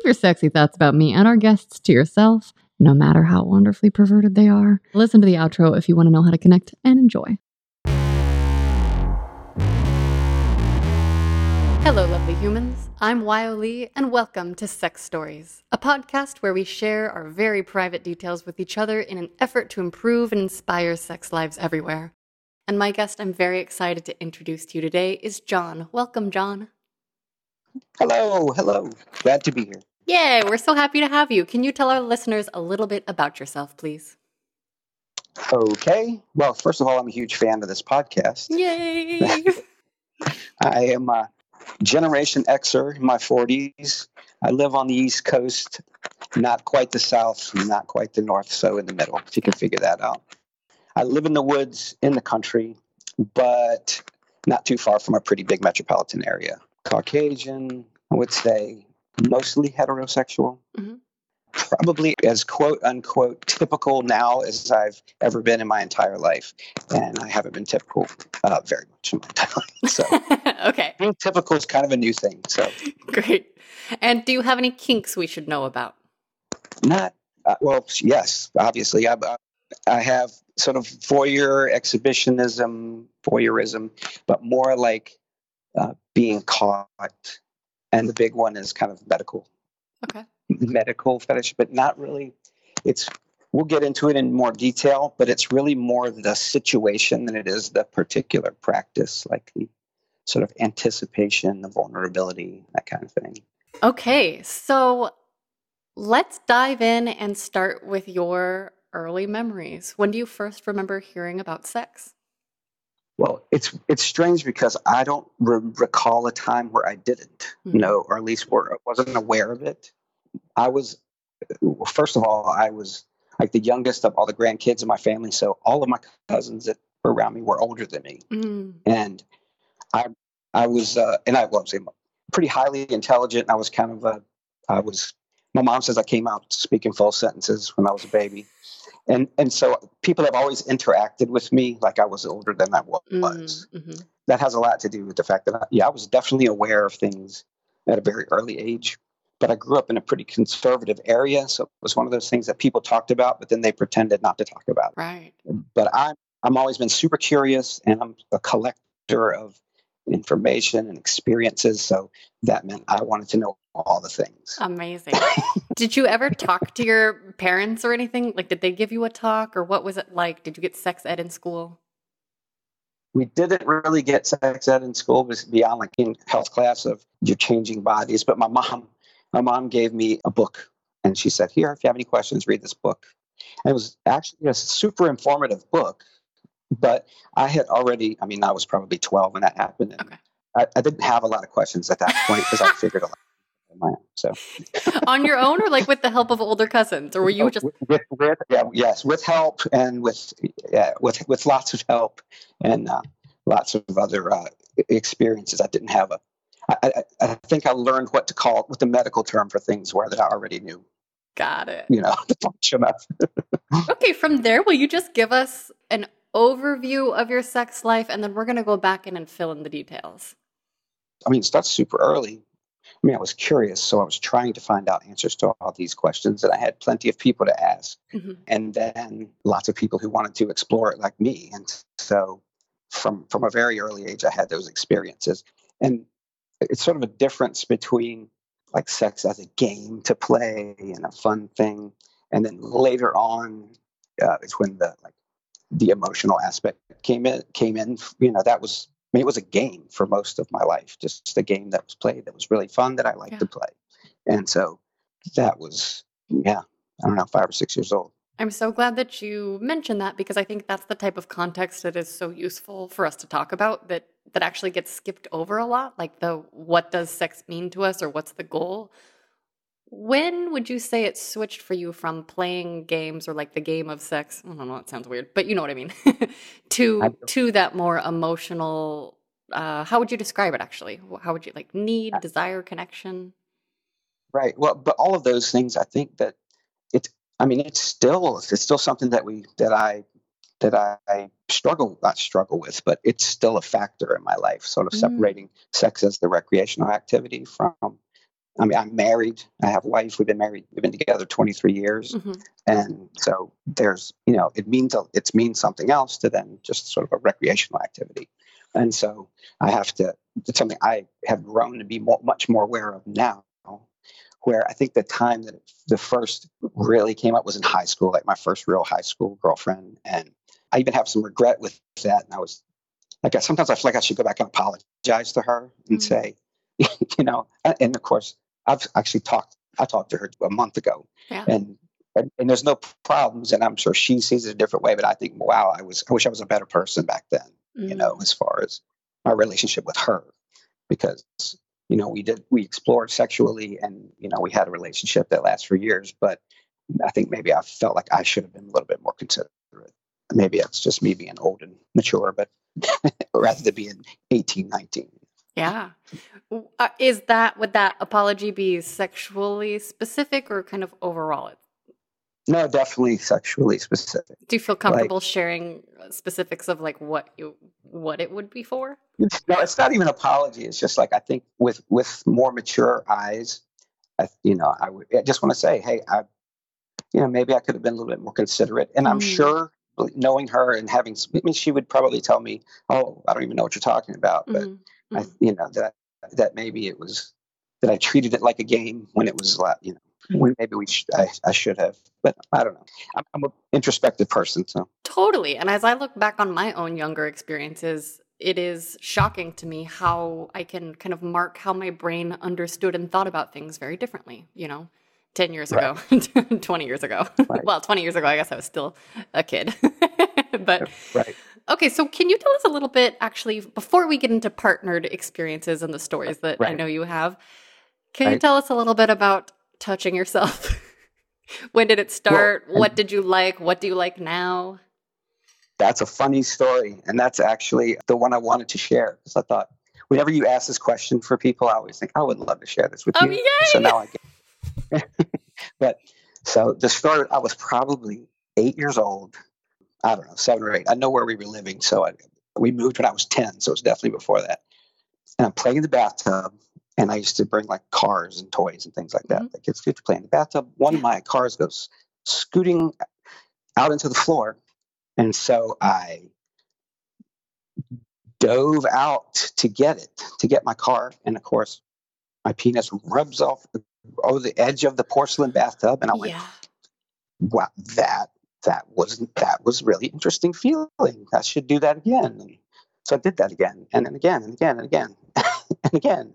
Keep your sexy thoughts about me and our guests to yourself, no matter how wonderfully perverted they are. Listen to the outro if you want to know how to connect and enjoy. Hello, lovely humans. I'm Wyo Lee, and welcome to Sex Stories, a podcast where we share our very private details with each other in an effort to improve and inspire sex lives everywhere. And my guest I'm very excited to introduce to you today is John. Welcome, John. Hello, hello. Glad to be here. Yay, we're so happy to have you. Can you tell our listeners a little bit about yourself, please? Okay. Well, first of all, I'm a huge fan of this podcast. Yay! I am a Generation Xer in my 40s. I live on the East Coast, not quite the South, not quite the North, so in the middle, if you can figure that out. I live in the woods in the country, but not too far from a pretty big metropolitan area. Caucasian, I would say mostly heterosexual. Mm-hmm. Probably as quote unquote typical now as I've ever been in my entire life. And I haven't been typical uh, very much in my entire life. So okay, being typical is kind of a new thing. So great. And do you have any kinks we should know about? not, uh, well, yes, obviously. I, I have sort of voyeur exhibitionism, voyeurism, but more like uh, being caught. And the big one is kind of medical, Okay. medical fetish, but not really. It's we'll get into it in more detail, but it's really more the situation than it is the particular practice, like the sort of anticipation, the vulnerability, that kind of thing. Okay, so let's dive in and start with your early memories. When do you first remember hearing about sex? Well, it's it's strange because I don't re- recall a time where I didn't, Mhm. you know, or at least where I wasn't aware of it. I was, first of all, I was like the youngest of all the grandkids in my family, so all of my cousins that were around me were older than me, Mm. and I I was uh, and I was pretty highly intelligent. I was kind of a I was. My mom says I came out speaking full sentences when I was a baby, and and so people have always interacted with me like I was older than I was Mm, mhm. that has a lot to do with the fact that I, yeah, I was definitely aware of things at a very early age. But I grew up in a pretty conservative area, so it was one of those things that people talked about, but then they pretended not to talk about. Right. But I'm I'm always been super curious, and I'm a collector of information and experiences. So that meant I wanted to know all the things. Amazing. did you ever talk to your parents or anything? Like, did they give you a talk or what was it like? Did you get sex ed in school? we didn't really get sex ed in school beyond like in health class of you're changing bodies but my mom my mom gave me a book and she said here if you have any questions read this book and it was actually a super informative book but i had already i mean i was probably 12 when that happened and Okay. I, I didn't have a lot of questions at that point because i figured a lot on my own so On your own or like with the help of older cousins? Or were you Oh, just. with, with, with yeah, yes with help and with yeah, with with lots of help and uh, lots of other uh, experiences. I didn't have a. I, I, I think I learned what to call what the medical term for things were that I already knew. Got it. You know the function of. Okay, from there, will you just give us an overview of your sex life and then we're going to go back in and fill in the details? I mean, it starts super early. I mean, I was curious, so I was trying to find out answers to all these questions, and I had plenty of people to ask. Mhm. and then lots of people who wanted to explore it like me and so from from a very early age i had those experiences and it's sort of a difference between like sex as a game to play and a fun thing and then later on uh, it's when the like the emotional aspect came in came in you know that was I mean, it was a game for most of my life just a game that was played that was really fun that i liked Yeah. to play and so that was yeah i don't know five or six years old I'm so glad that you mentioned that because I think that's the type of context that is so useful for us to talk about that that actually gets skipped over a lot like the what does sex mean to us or what's the goal. When would you say it switched for you from playing games or like the game of sex? I don't know, it sounds weird, but you know what I mean. To do. to that more emotional uh how would you describe it actually? How would you like need, desire, connection? Right. Well, but all of those things, I think that it's. I mean, it's still it's still something that we that I that I struggle not struggle with, but it's still a factor in my life. Sort of Mm. separating sex as the recreational activity from I mean, I'm married. I have a wife. We've been married. We've been together 23 years, mm-hmm. and so there's, you know, it means it means something else to them, just sort of a recreational activity. And so I have to. It's something I have grown to be more, much more aware of now. Where I think the time that the first really came up was in high school, like my first real high school girlfriend, and I even have some regret with that. And I was like, I, sometimes I feel like I should go back and apologize to her and mm-hmm. say, you know, and of course, I've actually talked. I talked to her a month ago, yeah. and, and, and there's no problems, and I'm sure she sees it a different way. But I think, wow, I was. I wish I was a better person back then. Mm-hmm. You know, mm. as far as my relationship with her, because you know we did we explored sexually, and you know we had a relationship that lasts for years. But I think maybe I felt like I should have been a little bit more considerate. Maybe it's just me being old and mature, but rather than being 18, 19. Yeah. Uh, is that, would that apology be sexually specific or kind of overall? No, definitely sexually specific. Do you feel comfortable like, sharing specifics of like what you what it would be for? No, it's not even apology. It's just like I think with with more mature eyes, I, you know, I would I just want to say, hey, I, you know, maybe I could have been a little bit more considerate, and mm. I'm sure knowing her and having, I mean, she would probably tell me, "Oh, I don't even know what you're talking about," but mm-hmm. I, mm-hmm. you know that that maybe it was that I treated it like a game when it was, you know, when maybe we sh- I, I should have, but I don't know. I'm, I'm an introspective person, so totally. And as I look back on my own younger experiences, it is shocking to me how I can kind of mark how my brain understood and thought about things very differently. You know, 10 years right. ago, 20 years ago. Right. well, 20 years ago, I guess I was still a kid. but right. okay, so can you tell us a little bit actually before we get into partnered experiences and the stories that right. I know you have? Can you tell us a little bit about touching yourself? when did it start? Well, what did you like? What do you like now? That's a funny story. And that's actually the one I wanted to share because I thought whenever you ask this question for people, I always think, I would love to share this with oh, you. Yay! So now I get but so the story, I was probably eight years old. I don't know, seven or eight. I know where we were living. So I, we moved when I was 10. So it was definitely before that. And I'm playing in the bathtub. And I used to bring like cars and toys and things like that. Mm-hmm. The kids get to play in the bathtub. One of my cars goes scooting out into the floor. And so I dove out to get it, to get my car. And of course, my penis rubs off over the edge of the porcelain bathtub, and I went, yeah. "Wow, that that was that was really interesting feeling. I should do that again." And so I did that again, and then again, and again, and again, and again.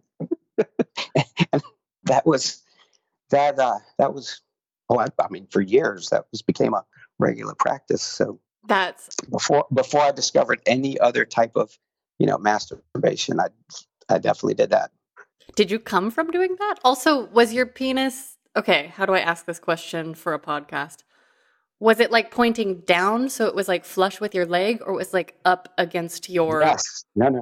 and that was that uh, that was oh, I, I mean, for years that was became a regular practice. So that's before before I discovered any other type of you know masturbation. I I definitely did that. Did you come from doing that? Also, was your penis okay? How do I ask this question for a podcast? Was it like pointing down so it was like flush with your leg, or was like up against your? Yes. No. No.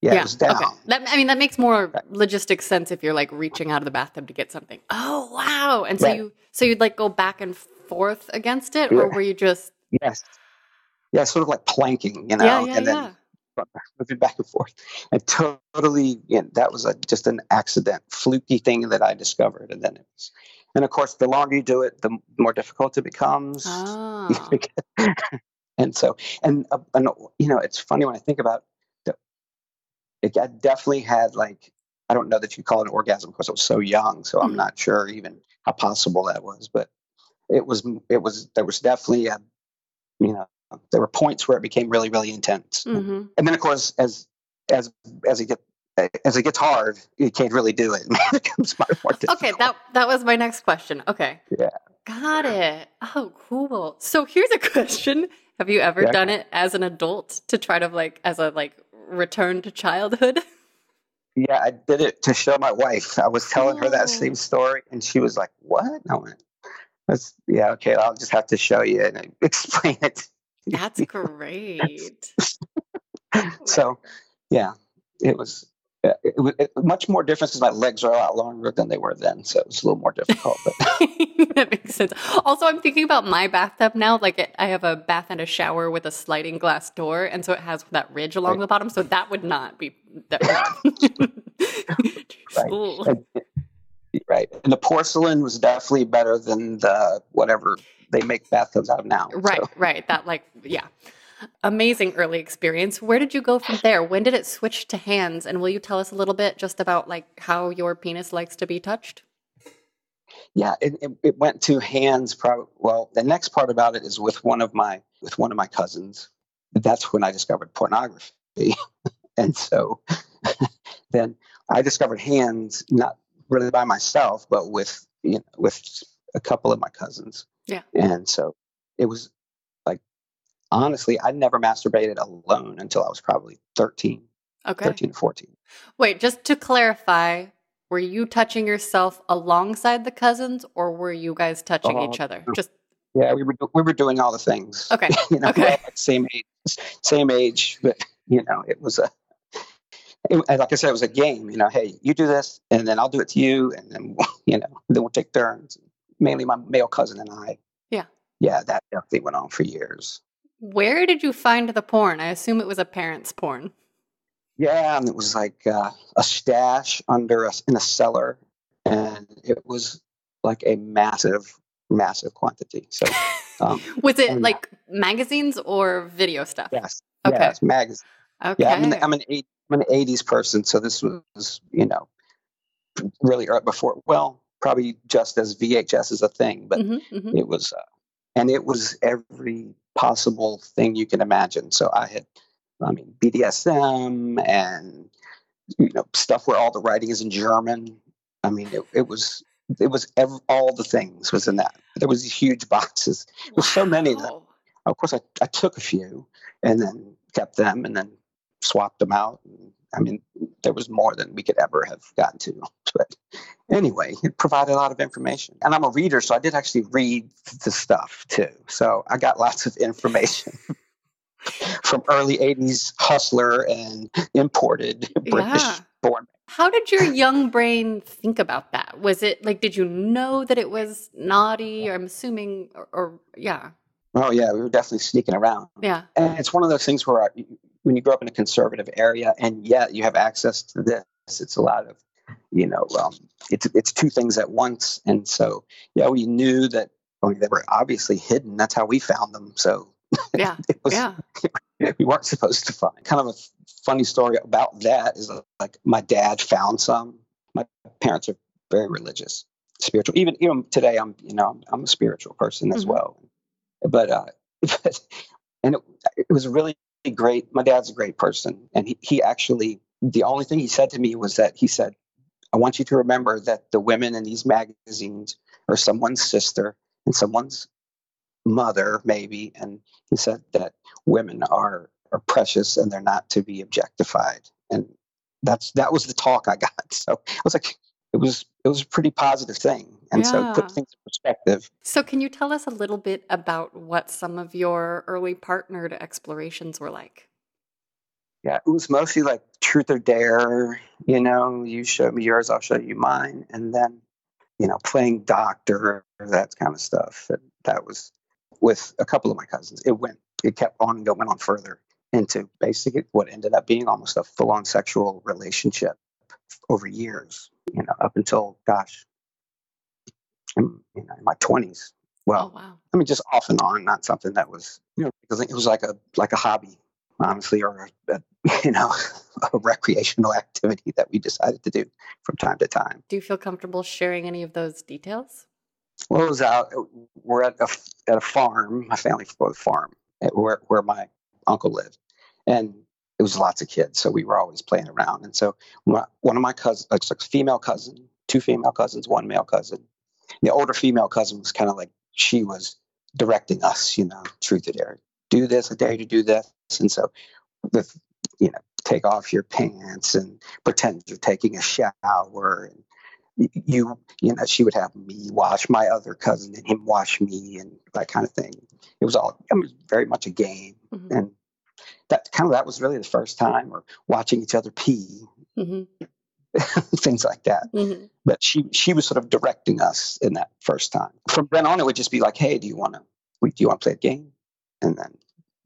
Yeah. yeah. down. Okay. That I mean that makes more logistic sense if you're like reaching out of the bathtub to get something. Oh wow! And so you so you'd like go back and forth against it, or were you just? Yes. Yeah, sort of like planking, you know, yeah, yeah, and then yeah moving back and forth. And totally, you know, that was a, just an accident, fluky thing that I discovered. And then it was, and of course, the longer you do it, the more difficult it becomes. Oh. and so, and, uh, and, you know, it's funny when I think about it, it I definitely had like, I don't know that you call it an orgasm because I was so young. So mm-hmm. I'm not sure even how possible that was, but it was, it was, there was definitely a, you know, there were points where it became really, really intense. Mm-hmm. And then, of course, as as as it get as it gets hard, you can't really do it. it becomes more difficult. Okay, that that was my next question. Okay. Yeah. Got it. Oh, cool. So here's a question: Have you ever yeah. done it as an adult to try to like as a like return to childhood? Yeah, I did it to show my wife. I was telling oh. her that same oh. story, and she was like, "What?" I went, "That's yeah, okay. I'll just have to show you and explain it." That's great. so, yeah, it was uh, it, it, it, much more different because my legs are a lot longer than they were then, so it was a little more difficult. But that makes sense. Also, I'm thinking about my bathtub now. Like, I have a bath and a shower with a sliding glass door, and so it has that ridge along right. the bottom. So that would not be that. right. Right. And the porcelain was definitely better than the whatever they make bathtubs out of now. Right, so. right. That like yeah. Amazing early experience. Where did you go from there? When did it switch to hands? And will you tell us a little bit just about like how your penis likes to be touched? Yeah, it, it, it went to hands. Probably. Well, the next part about it is with one of my with one of my cousins. That's when I discovered pornography, and so then I discovered hands not really by myself, but with you know, with a couple of my cousins. Yeah. And so it was like honestly, I never masturbated alone until I was probably 13, Okay. 13 to 14. Wait, just to clarify, were you touching yourself alongside the cousins or were you guys touching Oh, each other? Just Yeah, we were we were doing all the things. okay. you know, Okay. same age, same age, but you know, it was a, it, like I said, it was a game. You know, hey, you do this, and then I'll do it to you, and then you know, then we'll take turns. Mainly my male cousin and I. Yeah. Yeah, that definitely went on for years. Where did you find the porn? I assume it was a parent's porn. Yeah, and it was like uh, a stash under us in a cellar, and it was like a massive, massive quantity. So, um, Was it like magazines or video stuff? yes, Okay. yes, magazine. Okay. Yeah, I'm an, I'm an I'm an '80s person, so this was, you know, really before. Well, probably just as VHS is a thing, but Mhm, mhm. it was, uh, and it was every possible thing you can imagine. So I had, I mean, BDSM and you know stuff where all the writing is in German. I mean, it, it was. It was ev- all the things was in that. There was these huge boxes. was so many that- Wow. Of course, I, I took a few and then kept them and then swapped them out. And, I mean, there was more than we could ever have gotten to. But anyway, it provided a lot of information. And I'm a reader, so I did actually read the stuff too. So I got lots of information from early 80s hustler and imported British Yeah. born. How did your young brain think about that? Was it like, did you know that it was naughty? Or I'm assuming, or, or yeah, Oh, yeah, we were definitely sneaking around. yeah, And it's one of those things where I, when you grow up in a conservative area and yet you have access to this, it's a lot of, you know, um, it's it's two things at once. And so, yeah, we knew that they were obviously hidden. That's how we found them. So yeah, it was, yeah. we weren't supposed to find. Kind of a funny story about that is like my dad found some. My parents are very religious, spiritual. Even even today, I'm you know I'm, I'm a spiritual person as Mhm. well. But uh, but and it, it was really great. My dad's a great person, and he he actually the only thing he said to me was that he said, "I want you to remember that the women in these magazines are someone's sister and someone's mother, maybe." And he said that women are are precious and they're not to be objectified and that's that was the talk i got so i was like it was it was a pretty positive thing and so it put Yeah. things in perspective So, can you tell us a little bit about what some of your early partnered explorations were like? yeah it was mostly like truth or dare you know you show me yours i'll show you mine and then you know playing doctor that kind of stuff and that was with a couple of my cousins it went it kept on and went on further into basically what ended up being almost a full-on sexual relationship over years you know up until gosh in, you know, in my 20s well oh, wow. I mean, just off and on, not something that was, you know, because it was like a like a hobby, honestly, or a, you know, a recreational activity that we decided to do from time to time. Do you feel comfortable sharing any of those details? Well, it was out. We're at a at a farm. My family both farm where where my uncle lived, and it was lots of kids, so we were always playing around. And so one of my cousins, like female cousin, two female cousins, one male cousin. The older female cousin was kind of like she was directing us, you know, truth or dare, do this, I dare you to do this. And so, the you know, take off your pants and pretend you're taking a shower and you you know she would have me wash my other cousin and him wash me and that kind of thing it was all I mean, very much a game Mhm. and that kind of that was really the first time or watching each other pee Mhm. things like that Mhm. but she she was sort of directing us in that first time from then on it would just be like hey do you want to do you want to play a game and then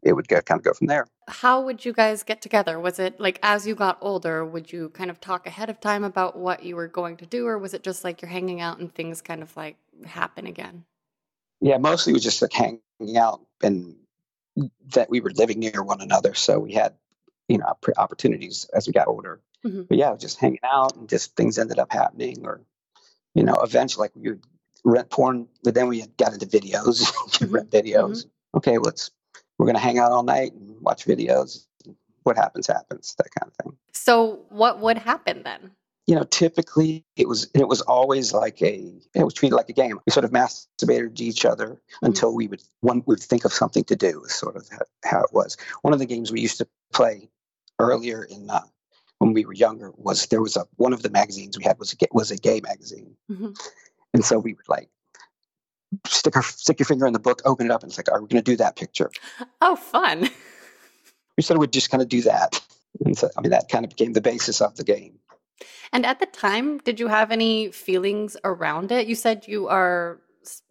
it would go kind of go from there how would you guys get together? Was it like as you got older, would you kind of talk ahead of time about what you were going to do, or was it just like you're hanging out and things kind of like happen again? Yeah, mostly it was just like hanging out and that we were living near one another. So we had, you know, opportunities as we got older. Mm-hmm. But yeah, just hanging out and just things ended up happening or, you know, eventually like we would rent porn, but then we got into videos, mm-hmm. rent videos. Mm-hmm. Okay, let's we're going to hang out all night and watch videos. What happens, happens, that kind of thing. So, what would happen then? You know, typically it was it was always like a it was treated like a game. We sort of masturbated each other mm-hmm. until we would one would think of something to do. Was sort of how it was. One of the games we used to play earlier in uh, when we were younger was there was a one of the magazines we had was a was a gay magazine, mm-hmm. and so we would like stick our stick your finger in the book, open it up, and it's like, are we going to do that picture? Oh, fun! We sort of would just kind of do that, and so I mean that kind of became the basis of the game. And at the time, did you have any feelings around it? You said you are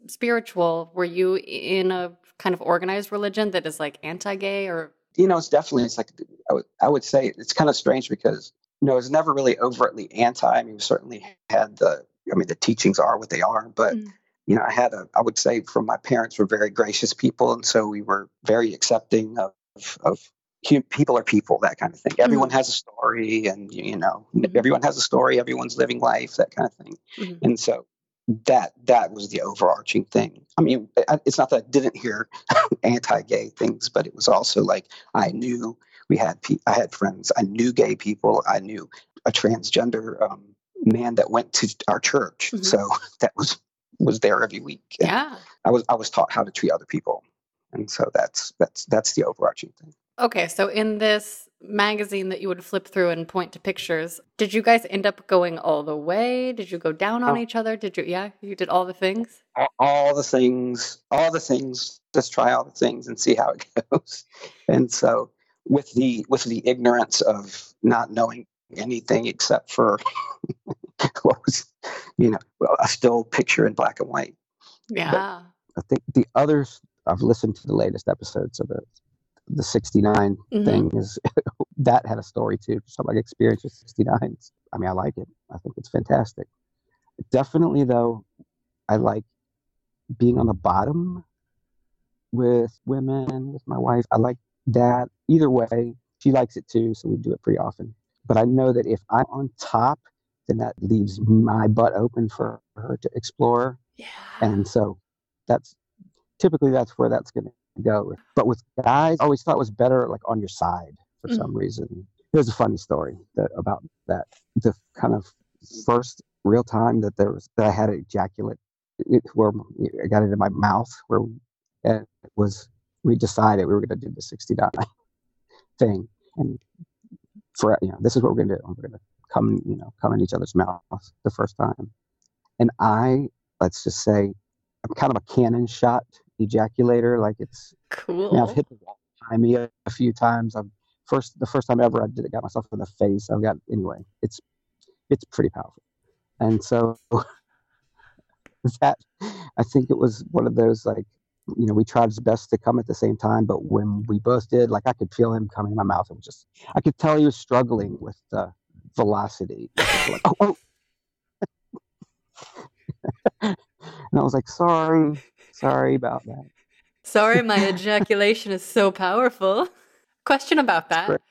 spiritual. Were you in a kind of organized religion that is like anti-gay, or you know, it's definitely it's like I would I would say it's kind of strange because you know it's never really overtly anti. I mean, we certainly had the I mean the teachings are what they are, but. Mm you know, I had a, I would say from my parents were very gracious people. And so we were very accepting of, of people are people, that kind of thing. Everyone mm-hmm. has a story and, you know, mm-hmm. everyone has a story, everyone's living life, that kind of thing. Mm-hmm. And so that, that was the overarching thing. I mean, it's not that I didn't hear anti-gay things, but it was also like, I knew we had, pe- I had friends, I knew gay people. I knew a transgender, um, man that went to our church. Mm-hmm. So that was was there every week. yeah. I was I was taught how to treat other people. And so that's that's that's the overarching thing. Okay, so in this magazine that you would flip through and point to pictures, did you guys end up going all the way? Did you go down on oh. each other? Did you yeah, you did all the things? All, all the things, all the things. Just try all the things and see how it goes. And so with the with the ignorance of not knowing anything except for what was, you know, a still picture in black and white. Yeah. But I think the others, I've listened to the latest episodes of it. The 69 mm-hmm. thing is that had a story too. So like experience with 69. I mean, I like it. I think it's fantastic. Definitely though, I like being on the bottom with women, with my wife. I like that. Either way, she likes it too, so we do it pretty often. But I know that if I'm on top, then that leaves my butt open for her to explore. Yeah. And so that's typically that's where that's going to go. But with guys, I always thought was better like on your side for mm-hmm. some reason. Here's a funny story that, about that. The kind of first real time that there was that I had ejaculate it, where I got it in my mouth where it was we decided we were going to do the 69 thing and for you know this is what we're going to do we're going to come, you know, come in each other's mouths the first time. And I, let's just say, I'm kind of a cannon shot ejaculator. Like it's cool. I've hit the wall behind me a, a, few times. I've first the first time ever I did it, got myself in the face. I've got anyway. It's it's pretty powerful. And so that I think it was one of those like you know, we tried his best to come at the same time, but when we both did, like I could feel him coming in my mouth. It was just, I could tell he was struggling with the velocity. Like, oh, oh. and I was like, sorry, sorry about that. Sorry, my ejaculation is so powerful. Question about that.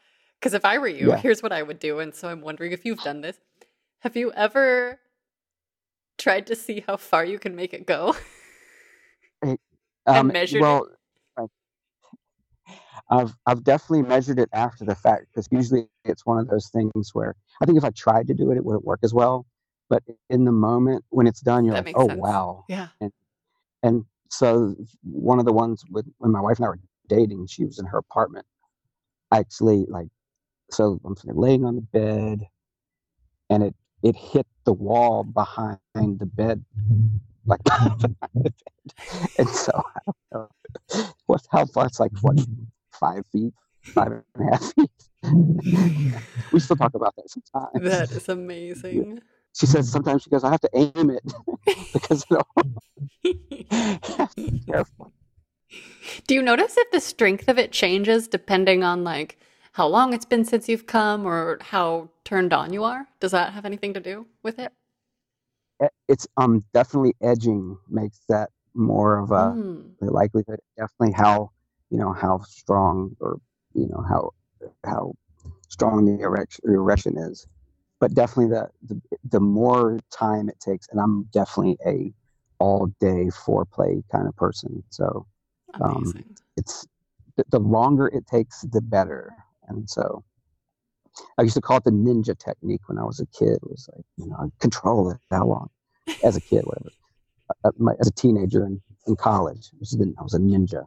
Because if I were you, yeah. here's what I would do. And so I'm wondering if you've done this. Have you ever tried to see how far you can make it go? um, and measured well, it? I've I've definitely measured it after the fact because usually it's one of those things where I think if I tried to do it, it wouldn't work as well. But in the moment when it's done, you're that like, oh sense. wow, yeah. And and so one of the ones with when my wife and I were dating, she was in her apartment. Actually like, so I'm laying on the bed, and it it hit the wall behind the bed, like behind the bed. and so I don't know what how far it's like what five feet, five and a half feet. we still talk about that sometimes. That is amazing. She says sometimes she goes, I have to aim it because careful. Do you notice if the strength of it changes depending on like how long it's been since you've come or how turned on you are? Does that have anything to do with it? Eh, it's um definitely edging makes that more of a Mm, likelihood. Definitely how you know how strong or you know how how strong the erection, erection is. But definitely the, the the more time it takes, and I'm definitely a all day foreplay kind of person. So um, it's the, the longer it takes, the better. And so I used to call it the ninja technique when I was a kid. It was like you know control it how long as a kid, whatever. Uh, as a teenager in, in college, I was a ninja.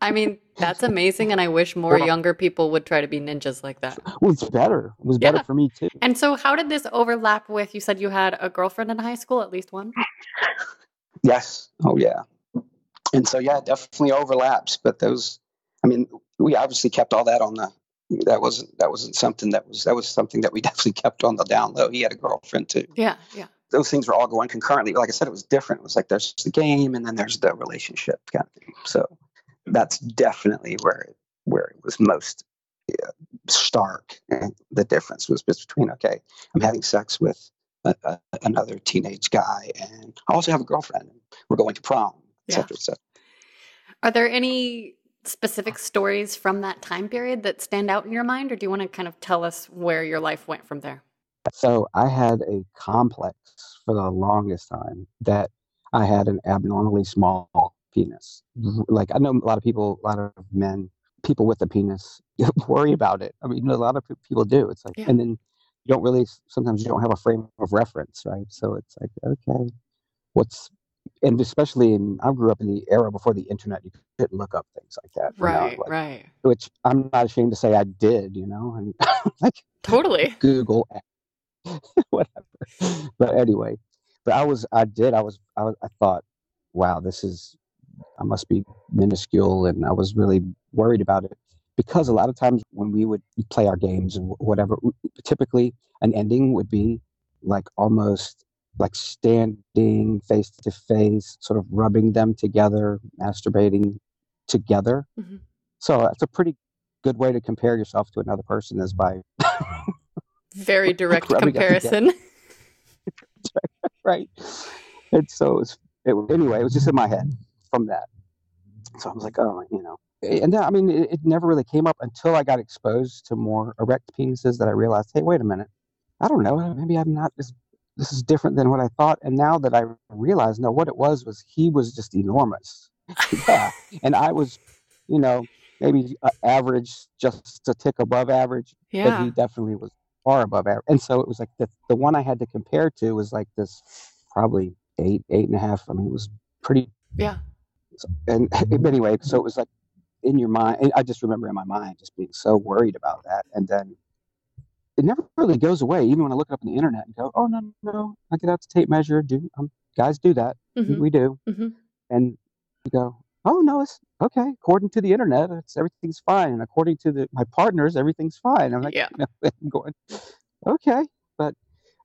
I mean, that's amazing, and I wish more Well, younger people would try to be ninjas like that. it was better. It was better Yeah. for me too. And so, how did this overlap with? You said you had a girlfriend in high school, at least one. Yes. Oh yeah. And so yeah, definitely overlaps. But those, I mean, we obviously kept all that on the. That wasn't that wasn't something that was that was something that we definitely kept on the down low. He had a girlfriend too. Yeah, yeah. Those things were all going concurrently. Like I said, it was different. It was like there's the game and then there's the relationship kind of thing. So that's definitely where it, where it was most yeah, stark. And the difference was between okay, I'm having sex with a, a, another teenage guy, and I also have a girlfriend. And we're going to prom, etc., Yeah. cetera, et. Are there any specific stories from that time period that stand out in your mind, or do you want to kind of tell us where your life went from there? So I had a complex for the longest time that I had an abnormally small penis. Like I know a lot of people, a lot of men, people with a penis worry about it. I mean, a lot of people do. It's like, Yeah. and then you don't really. Sometimes you don't have a frame of reference, right? So it's like, okay, what's and especially in I grew up in the era before the internet, you couldn't look up things like that. Right, like, right. which I'm not ashamed to say I did, you know, and like Totally. Google whatever. But anyway, but I was, I did, I was, I, was, I thought, wow, this is, I must be minuscule, and I was really worried about it because a lot of times when we would play our games and whatever, typically an ending would be like almost like standing face to face, sort of rubbing them together, masturbating together. Mhm. So that's a pretty good way to compare yourself to another person is by Very direct Rubbing up together. comparison. right? And so it was, it, anyway, it was just in my head from that. So I was like, oh, you know. And then, I mean, it, it never really came up until I got exposed to more erect penises that I realized, hey, wait a minute. I don't know. Maybe I'm not as, this is different than what I thought. And now that I realize, no, what it was was he was just enormous. yeah. And I was, you know, maybe uh, average, just a tick above average but Yeah. he definitely was far above average. And so it was like the the one I had to compare to was like this probably eight, eight and a half. I mean, it was pretty. Yeah. And anyway, so it was like in your mind. and I just remember in my mind just being so worried about that, and then it never really goes away. Even when I look it up on the internet and go, "Oh no, no, no, I get out the tape measure." Do um, guys do that? Mhm. We do, Mhm. and you go, "Oh no, it's okay." According to the internet, it's everything's fine, and according to the my partners, everything's fine. I'm like, Yeah. you know, I'm going, okay, but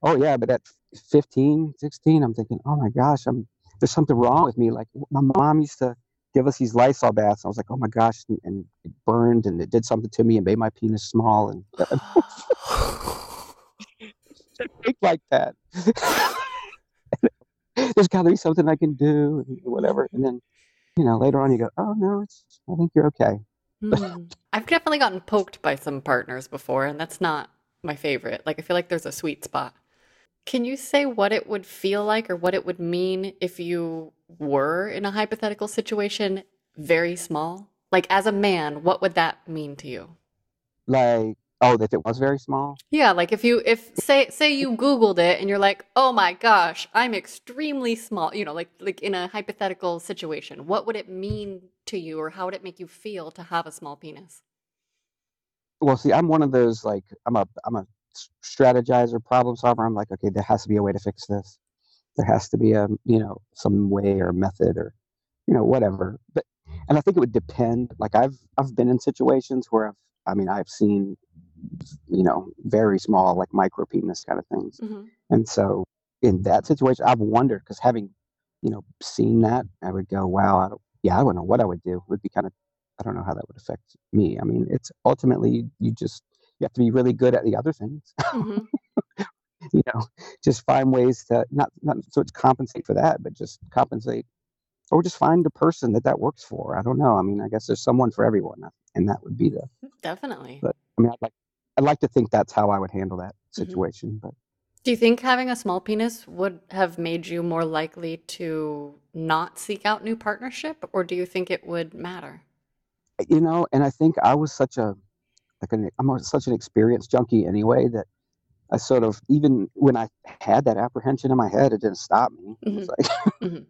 oh yeah, but at 15, 16, I'm thinking, oh my gosh, I'm there's something wrong with me. Like my mom used to give us these Lysol baths. I was like, oh my gosh, and, and it burned and it did something to me and made my penis small and like that. there's got to be something I can do, whatever. And then, you know, later on, you go, oh no, it's I think you're okay. Hmm. I've definitely gotten poked by some partners before, and that's not my favorite. Like, I feel like there's a sweet spot. Can you say what it would feel like or what it would mean if you were in a hypothetical situation very small? Like, as a man, what would that mean to you? Like, oh, if it was very small, Yeah, like if you if say say you googled it and you're like, "Oh my gosh, I'm extremely small." You know, like like in a hypothetical situation, what would it mean to you or how would it make you feel to have a small penis? well see i'm one of those like i'm a i'm a strategizer problem solver i'm like okay there has to be a way to fix this there has to be a you know some way or method or you know whatever but and i think it would depend like i've i've been in situations where i've i mean i've seen you know very small like micro penis kind of things hmm and so in that situation i've wondered because having you know seen that i would go wow I don't, yeah, I don't know what I would do. It would be kind of, I don't know how that would affect me. I mean, it's ultimately you just you have to be really good at the other things. Mm-hmm. you know, just find ways to not not so it's compensate for that, but just compensate, or just find a person that that works for. I don't know. I mean, I guess there's someone for everyone, and that would be the definitely. But I mean, I'd like I'd like to think that's how I would handle that mm-hmm. situation, mm-hmm. but. Do you think having a small penis would have made you more likely to not seek out new partnership, or do you think it would matter? You know, and I think I was such a like an, I'm such an experienced junkie anyway that I sort of even when I had that apprehension in my head, it didn't stop me. Mm-hmm. It was mm-hmm. like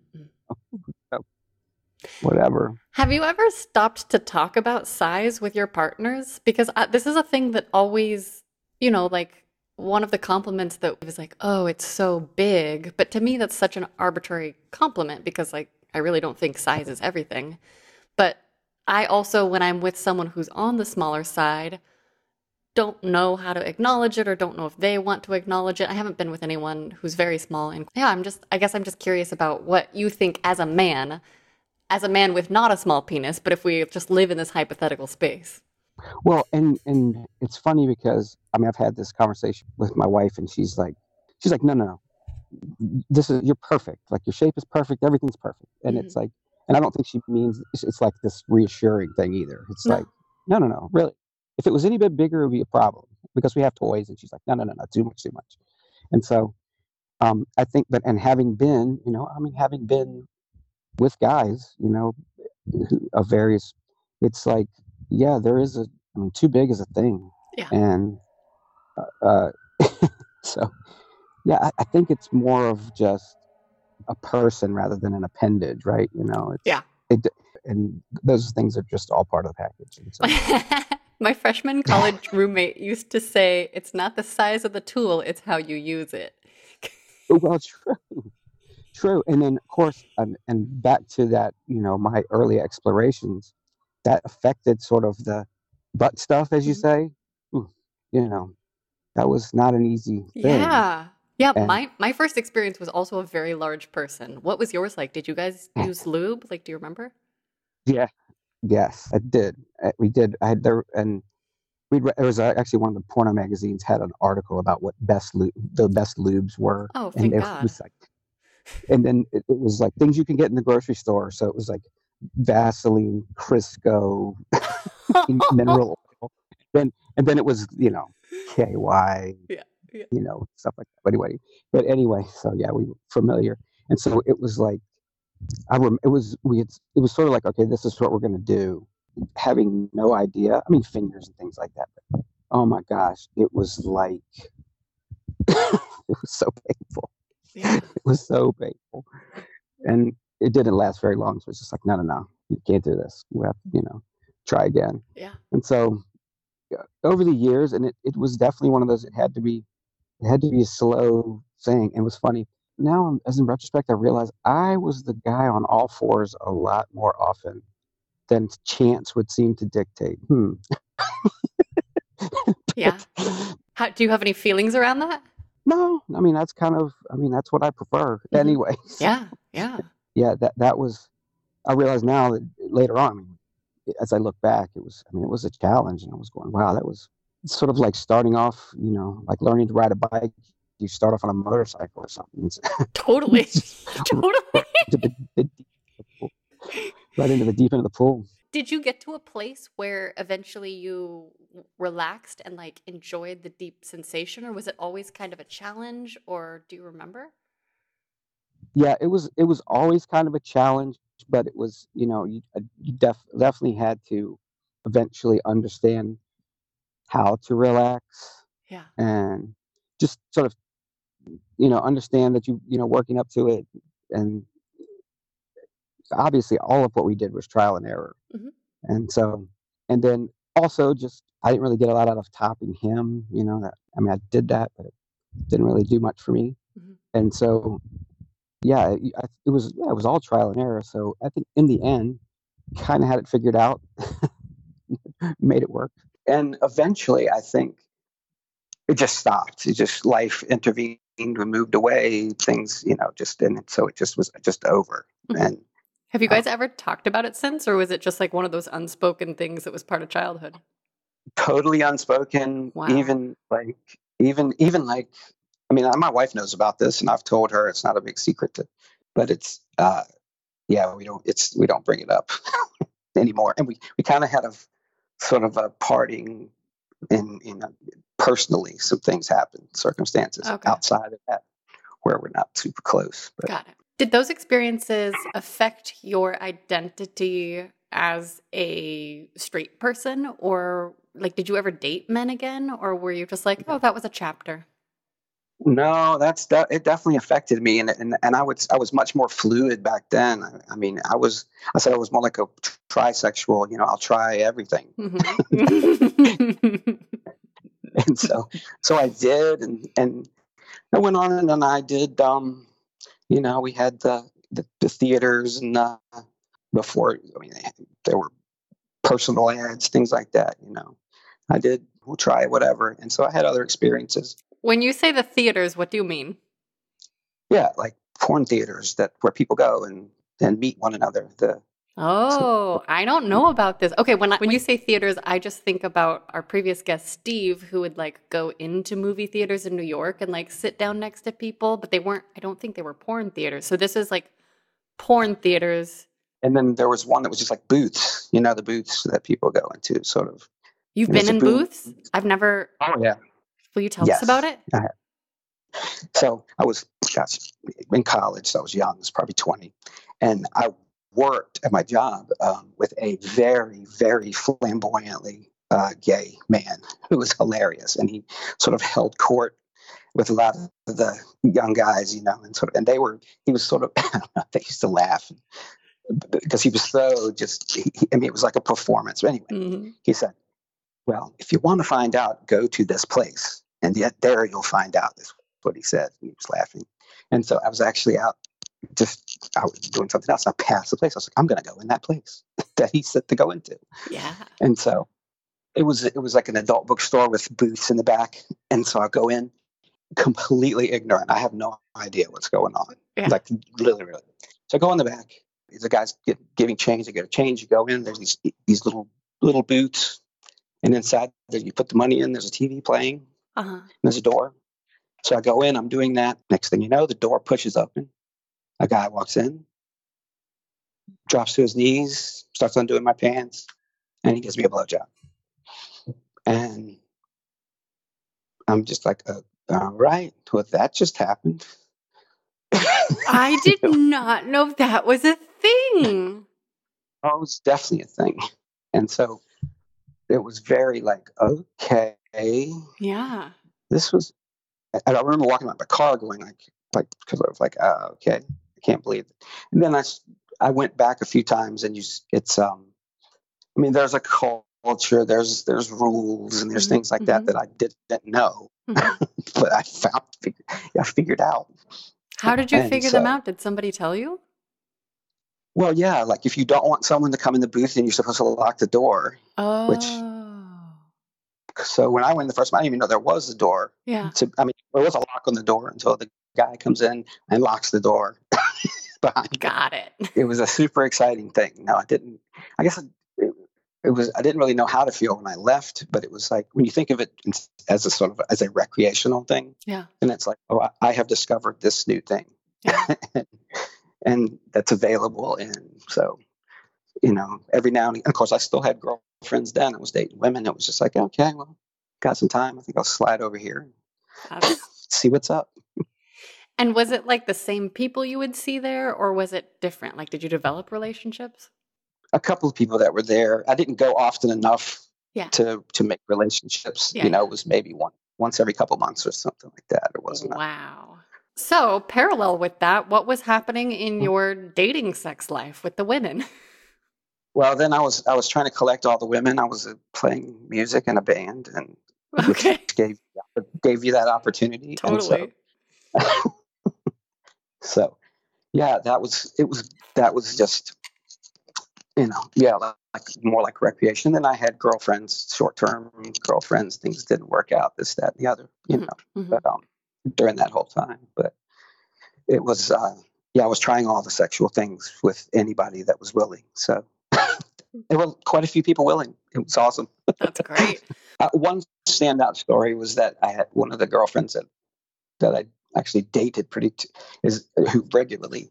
mm-hmm. whatever. Have you ever stopped to talk about size with your partners? Because I, this is a thing that always, you know, like one of the compliments that was like, "Oh, it's so big," but to me that's such an arbitrary compliment because like I really don't think size is everything. I also, when I'm with someone who's on the smaller side, don't know how to acknowledge it or don't know if they want to acknowledge it. I haven't been with anyone who's very small. And yeah, I'm just, I guess I'm just curious about what you think as a man, as a man with not a small penis, but if we just live in this hypothetical space. Well, and and it's funny because I mean I've had this conversation with my wife and she's like she's like no no no this is you're perfect like your shape is perfect everything's perfect and mm-hmm. it's like and I don't think she means it's, like this reassuring thing either. It's no. like, no, no, no, really. If it was any bit bigger, it would be a problem because we have toys. And she's like, no, no, no, no, too much, too much. And so um, I think that, and having been, you know, I mean, having been with guys, you know, of various, it's like, yeah, there is a, I mean, too big is a thing. Yeah. And uh, so, yeah, I, I think it's more of just a person rather than an appendage, right? You know, yeah. It, and those things are just all part of the package. So. My freshman college roommate used to say, "It's not the size of the tool; it's how you use it." Oh, well, true, true. And then, of course, and, and back to that, you know, my early explorations, that affected sort of the butt stuff, as you mm-hmm. say. Ooh, you know, that was not an easy thing. Yeah. Yeah, and my my first experience was also a very large person. What was yours like? Did you guys mm. use lube? Like, do you remember? Yeah, yes, I did. Uh, we did. I had there, and we there was actually one of the porno magazines had an article about what best lube, the best lubes were. Oh, thank and God. Like, and then it, it, was like things you can get in the grocery store. So it was like Vaseline, Crisco, mineral oil. Then and then it was you know KY. Yeah yeah. you know, stuff like that. But anyway, but anyway, so yeah, we were familiar, and so it was like, I rem- it was we had, it was sort of like, okay, this is what we're gonna do, having no idea. I mean, fingers and things like that. But, oh my gosh, it was like, it was so painful. Yeah. It was so painful, and it didn't last very long. So it's just like, no, no, no, you can't do this. We have, to, you know, try again. Yeah. And so over the years, and it, it was definitely one of those. It had to be it had to be a slow thing. It was funny. Now, as in retrospect, I realize I was the guy on all fours a lot more often than chance would seem to dictate. Hmm. yeah. How, do you have any feelings around that? No, I mean that's kind of. I mean that's what I prefer mm-hmm. anyway. Yeah, yeah, yeah. That that was. I realize now that later on, as I look back, it was. I mean, it was a challenge, and I was going, "Wow, that was it's sort of like starting off, you know, like learning to ride a bike. You start off on a motorcycle or something. totally, totally. right into the deep end of the pool. Did you get to a place where eventually you relaxed and like enjoyed the deep sensation, or was it always kind of a challenge? Or do you remember? Yeah, it was. It was always kind of a challenge, but it was, you know, you, uh, you def- definitely had to eventually understand how to relax yeah. and just sort of you know understand that you you know working up to it and obviously all of what we did was trial and error. Mm-hmm. and so and then also just i didn't really get a lot out of topping him you know that i mean i did that but it didn't really do much for me. Mm-hmm. and so yeah it, it was yeah it was all trial and error. So i think in the end kind of had it figured out made it work and eventually, I think it just stopped. It just life intervened, we moved away, things, you know, just and so it just was just over. Mm-hmm. And Have you guys uh, ever talked about it since, or was it just like one of those unspoken things that was part of childhood? Totally unspoken. Wow. Even like, even even like, I mean, my wife knows about this, and I've told her it's not a big secret, to, but it's, uh, yeah, we don't, it's we don't bring it up anymore, and we we kind of had a sort of a parting in in a, personally some things happened, circumstances okay. outside of that where we're not super close. But. Got it. Did those experiences affect your identity as a straight person or like did you ever date men again or were you just like, "Oh, that was a chapter?" No, that's that. It definitely affected me, and and and I was I was much more fluid back then. I, I mean, I was I said I was more like a trisexual. You know, I'll try everything. Mm-hmm. and so so I did, and and I went on and then I did um, you know, we had the the, the theaters and uh, before. I mean, there were personal ads, things like that. You know, I did. We'll try whatever, and so I had other experiences. When you say the theaters, what do you mean? Yeah, like porn theaters that where people go and and meet one another. The Oh, I don't know about this. Okay, when I, when you say theaters, I just think about our previous guest Steve, who would like go into movie theaters in New York and like sit down next to people, but they weren't. I don't think they were porn theaters. So this is like porn theaters. And then there was one that was just like booths. You know, the booths that people go into, sort of. You've been in booth. booths? I've never. Oh yeah. Will you tell yes. us about it? So I was, gosh, in college. So I was young. I was probably twenty, and I worked at my job um, with a very, very flamboyantly uh, gay man who was hilarious, and he sort of held court with a lot of the young guys, you know, and sort of, and they were, he was sort of, they used to laugh because he was so just, he, I mean, it was like a performance. But anyway, mm-hmm. he said, well, if you want to find out, go to this place, and yet there you'll find out. This what he said. And he was laughing, and so I was actually out just I was doing something else. I passed the place. I was like, I'm going to go in that place that he said to go into. Yeah. And so it was it was like an adult bookstore with booths in the back, and so I go in completely ignorant. I have no idea what's going on. Yeah. Like literally. So I go in the back. The guy's get, giving change. I get a change. You go in. There's these these little little booths, and inside there you put the money in. There's a TV playing. Uh-huh. there's a door. So I go in. I'm doing that. Next thing you know, the door pushes open a guy walks in, drops to his knees, starts undoing my pants, and he gives me a blowjob. And I'm just like, uh, all right, well, that just happened. I did not know that was a thing. Oh, it was definitely a thing. And so it was very like, okay. Yeah. This was, I remember walking out my car going like, like, because I was like, oh, okay. I can't believe it. And then I, I went back a few times and you, it's, um, I mean, there's a culture, there's, there's rules and there's mm-hmm. things like that mm-hmm. that I didn't know, mm-hmm. but I found, I figured out. How did you and figure so, them out? Did somebody tell you? Well, yeah, like if you don't want someone to come in the booth, then you're supposed to lock the door. Oh. Which, so when I went the first time, I didn't even know there was a door. Yeah. To, I mean, there was a lock on the door until the guy comes in and locks the door behind. Got it. It was a super exciting thing. No, I didn't. I guess it, it, was. I didn't really know how to feel when I left, but it was like when you think of it as a sort of as a recreational thing. Yeah. And it's like, oh, I have discovered this new thing, yeah. and, that's available. And so, you know, every now and, and of course, I still had girlfriends then. I was dating women. It was just like, okay, well, got some time. I think I'll slide over here, and see what's up. And was it like the same people you would see there, or was it different? Like, did you develop relationships? A couple of people that were there. I didn't go often enough yeah. to to make relationships. Yeah. You know, it was maybe one once every couple months or something like that. It wasn't. Wow. So, parallel with that, what was happening in mm. your dating sex life with the women? Well, then I was I was trying to collect all the women. I was uh, playing music in a band, and okay. gave gave you that opportunity. Totally. So, So, yeah, that was it. Was that was just you know yeah like more like recreation. Then I had girlfriends, short term girlfriends. Things didn't work out. This, that, and the other. You mm-hmm, know, mm-hmm. but um, during that whole time, but it was uh, yeah, I was trying all the sexual things with anybody that was willing. So there were quite a few people willing. It was awesome. That's great. uh, one standout story was that I had one of the girlfriends that that I actually dated pretty t- is who regularly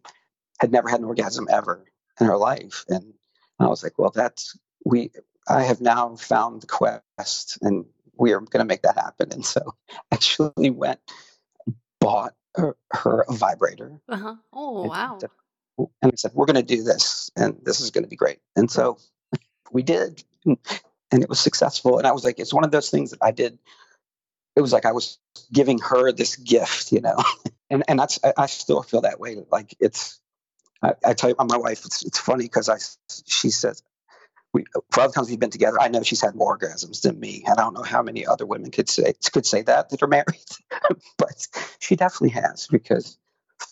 had never had an orgasm ever in her life, and I was like, well, that's we. I have now found the quest, and we are going to make that happen. And so, actually, went bought her, her a vibrator. Uh-huh. Oh, wow. And I said, we're going to do this, and this is going to be great. And so we did, and it was successful. And I was like, it's one of those things that I did. It was like I was giving her this gift, you know, and and that's I, I still feel that way. Like it's, I, I tell you, my wife, it's, it's funny because I she says, we, for other times we've been together, I know she's had more orgasms than me, and I don't know how many other women could say could say that that are married, but she definitely has because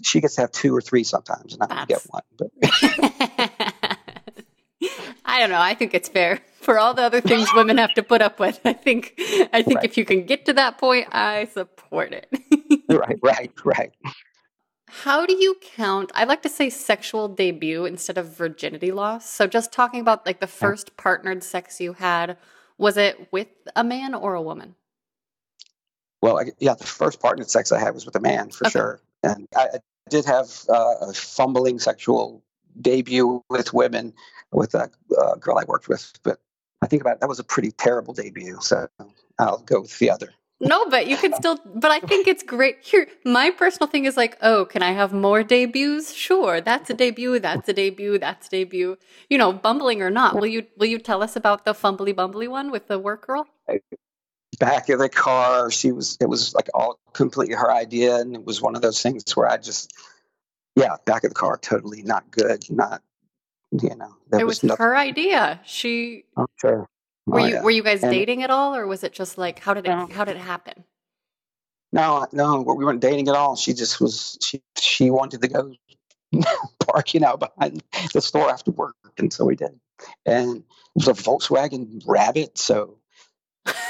she gets to have two or three sometimes, and I get one. But I don't know. I think it's fair for all the other things women have to put up with. I think I think right. if you can get to that point, I support it. right, right, right. How do you count? I like to say sexual debut instead of virginity loss. So just talking about like the first partnered sex you had, was it with a man or a woman? Well, I, yeah, the first partnered sex I had was with a man for okay. sure, and I, I did have uh, a fumbling sexual debut with women with a uh, girl I worked with, but I think about it, that was a pretty terrible debut. So I'll go with the other. No, but you can still. But I think it's great. Here, my personal thing is like, oh, can I have more debuts? Sure, that's a debut. That's a debut. That's a debut. You know, bumbling or not, will you will you tell us about the fumbly bumbly one with the work girl? Back of the car, she was. It was like all completely her idea, and it was one of those things where I just, yeah, back of the car, totally not good. Not, you know, it was, was her idea. She. Oh, sure. Oh, were oh, you yeah. were you guys and dating at all, or was it just like how did it no, how did it happen? No, no, we weren't dating at all. She just was she she wanted to go parking out behind the store after work, and so we did. And it was a Volkswagen Rabbit, so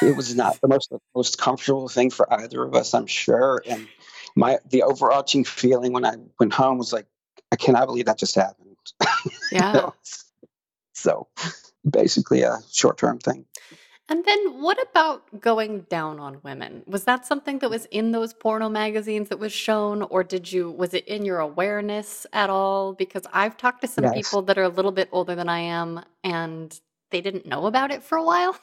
it was not the most the most comfortable thing for either of us, I'm sure. And my the overarching feeling when I went home was like, I cannot believe that just happened. Yeah. so basically a short term thing. And then what about going down on women? Was that something that was in those porno magazines that was shown or did you was it in your awareness at all because I've talked to some yes. people that are a little bit older than I am and they didn't know about it for a while.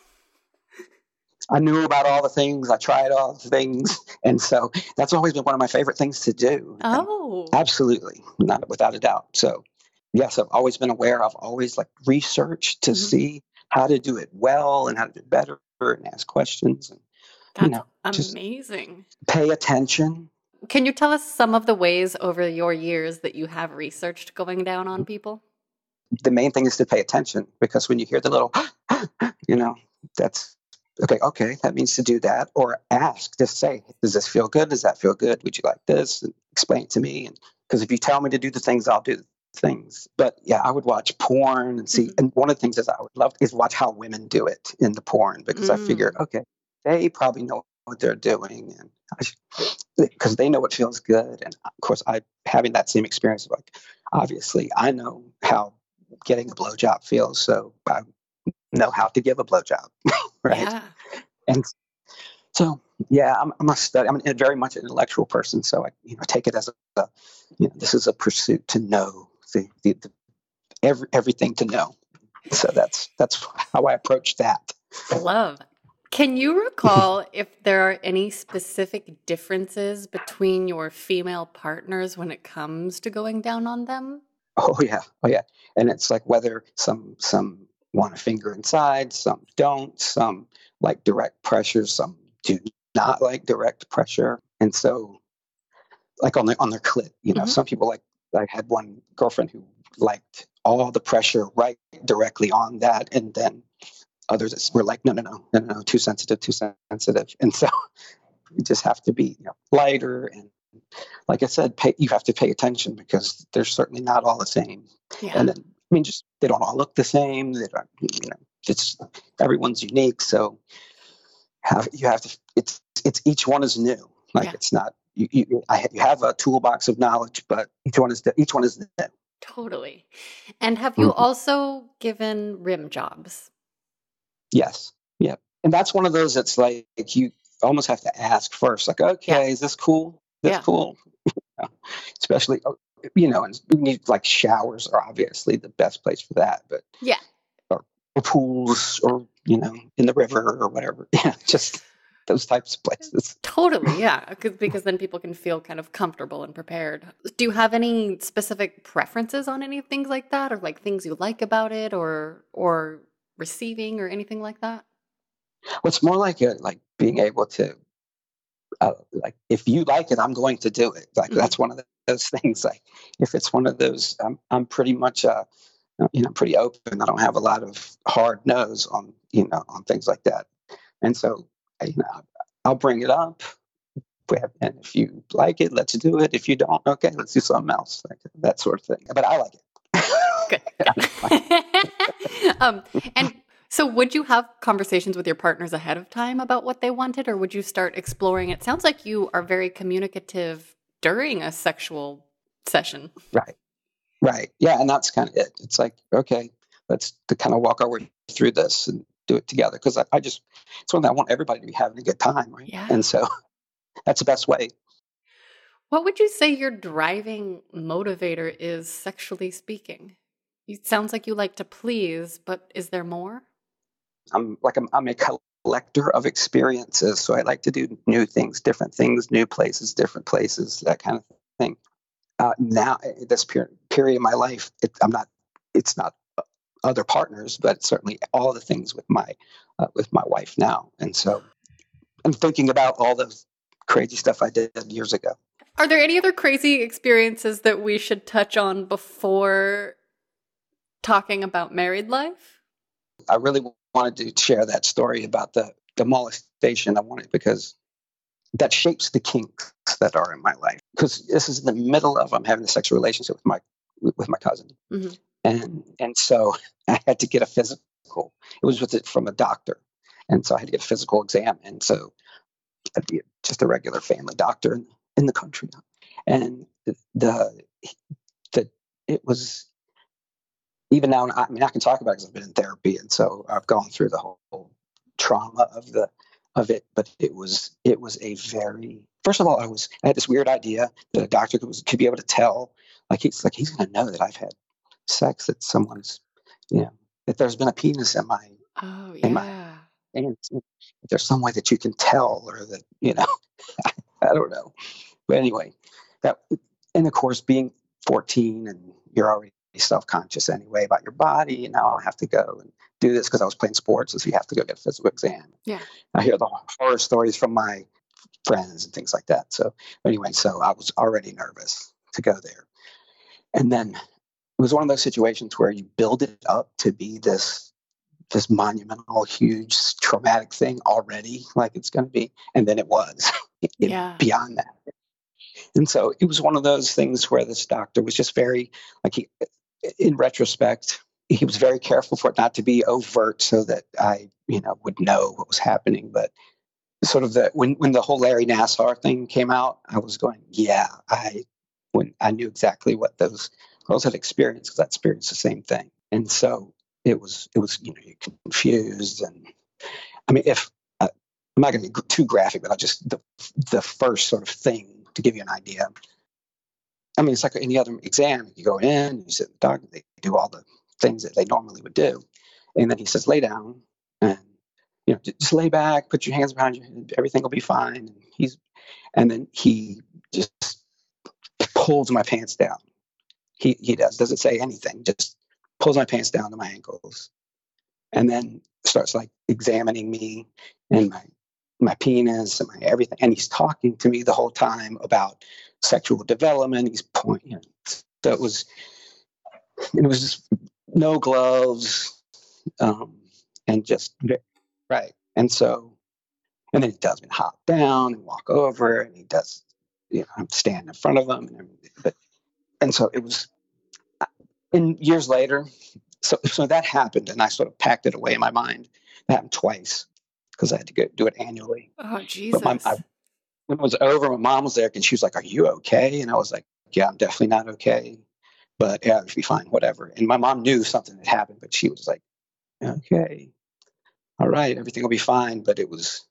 I knew about all the things. I tried all the things, and so that's always been one of my favorite things to do. Oh, and absolutely, not without a doubt. So yes, I've always been aware. I've always like researched to mm-hmm. see how to do it well and how to do it better and ask questions and That's you know, amazing. Pay attention. Can you tell us some of the ways over your years that you have researched going down on people? The main thing is to pay attention because when you hear the little, you know, that's okay, okay, that means to do that or ask, just say, does this feel good? Does that feel good? Would you like this? And explain it to me. And because if you tell me to do the things, I'll do things. But yeah, I would watch porn and see. Mm-hmm. And one of the things is I would love is watch how women do it in the porn because mm. I figure, okay, they probably know what they're doing, and because they know what feels good. And of course, I having that same experience. Like, obviously, I know how getting a blowjob feels, so I know how to give a blowjob, right? Yeah. And so yeah, I'm, I'm a study. I'm a very much an intellectual person, so I you know take it as a, you know this is a pursuit to know the, the, the every, everything to know. So that's that's how I approach that. Love. Can you recall if there are any specific differences between your female partners when it comes to going down on them? Oh yeah, oh yeah, and it's like whether some some want a finger inside, some don't, some like direct pressure, some do not like direct pressure, and so like on the on their clit, you know, mm-hmm. some people like I had one girlfriend who liked all the pressure right directly on that, and then others were like, no, no, no, no, no, too sensitive, too sensitive, and so you just have to be you know, lighter and like I said, pay, you have to pay attention because they're certainly not all the same. Yeah. And then, I mean, just they don't all look the same. They don't, you know, it's everyone's unique. So have you have to. It's it's each one is new. Like yeah. it's not you, you, I, you have a toolbox of knowledge, but each one is each one is new. Totally. And have you mm-hmm. also given rim jobs? Yes. Yep. And that's one of those that's like you almost have to ask first, like, okay, yeah. is this cool? This yeah. cool? Especially, oh, you know, and you need like showers are obviously the best place for that. But yeah, or, or pools, or you know, in the river or whatever. Yeah, just those types of places. Totally, yeah, because because then people can feel kind of comfortable and prepared. Do you have any specific preferences on any things like that, or like things you like about it, or or receiving, or anything like that? What's more like a, like being able to, uh, like if you like it, I'm going to do it. Like mm-hmm. that's one of those things. Like if it's one of those, I'm I'm pretty much uh, you know pretty open. I don't have a lot of hard nose on you know on things like that, and so you know, I'll bring it up. And if you like it, let's do it. If you don't, okay, let's do something else, like that sort of thing. But I like it. Good. um, and so, would you have conversations with your partners ahead of time about what they wanted, or would you start exploring? It sounds like you are very communicative during a sexual session. Right. Right. Yeah, and that's kind of it. It's like, okay, let's kind of walk our way through this and do it together because I, I, just it's one that I want everybody to be having a good time, right? Yeah. And so that's the best way. What would you say your driving motivator is sexually speaking? It sounds like you like to please, but is there more? I'm like I'm, I'm a collector of experiences, so I like to do new things, different things, new places, different places, that kind of thing. Uh, now, this period period of my life, it, I'm not. It's not other partners, but certainly all the things with my uh, with my wife now. And so I'm thinking about all the crazy stuff I did years ago. Are there any other crazy experiences that we should touch on before talking about married life? I really wanted to share that story about the the molestation. I wanted because that shapes the kinks that are in my life. Because this is in the middle of I'm having a sexual relationship with my with my cousin, mm-hmm and and so I had to get a physical. It was with it from a doctor, and so I had to get a physical exam. And so I'd be just a regular family doctor in, in the country, and the the it was even now. I mean, I can talk about it because I've been in therapy, and so I've gone through the whole trauma of the of it. But it was it was a very first of all, I was I had this weird idea that a doctor could, was, could be able to tell like he's like he's to know that I've had sex that someone's, you know, that there's been a penis in my, oh yeah, in my, and there's some way that you can tell, or that you know, I don't know, but anyway, that, and of course, being 14 and you're already self-conscious anyway about your body, and now I have to go and do this because I was playing sports, so you have to go get a physical exam. Yeah, I hear the horror stories from my friends and things like that. So anyway, so I was already nervous to go there. And then was one of those situations where you build it up to be this this monumental, huge, traumatic thing already, like it's going to be, and then it was yeah. beyond that. And so it was one of those things where this doctor was just very, like he, in retrospect, he was very careful for it not to be overt, so that I, you know, would know what was happening. But sort of the when when the whole Larry Nassar thing came out, I was going, yeah, I when I knew exactly what those girls had experience because I experienced the same thing. And so it was, it was, you know, you're confused. And I mean, if uh, I'm not going to be too graphic, but I'll just, the, the first sort of thing to give you an idea. I mean, it's like any other exam. You go in, you sit in the doctor, they do all the things that they normally would do. And then he says, lay down and, you know, just lay back, put your hands behind you, everything will be fine. And he's, and then he just pulls my pants down he he does doesn't say anything just pulls my pants down to my ankles and then starts like examining me and my my penis and my everything. And he's talking to me the whole time about sexual development. He's pointing so it was it was just no gloves um, and just right. And so and then he tells me hop down and walk over and he does you know i'm standing in front of him and but and so it was and years later so so that happened and i sort of packed it away in my mind that happened twice because i had to go do it annually oh jesus my, I, when it was over, my mom was there and she was like, Are you okay? And I was like, Yeah, I'm definitely not okay. But yeah, it'll be fine, whatever. And my mom knew something had happened, but she was like, Okay, all right, everything will be fine. But it was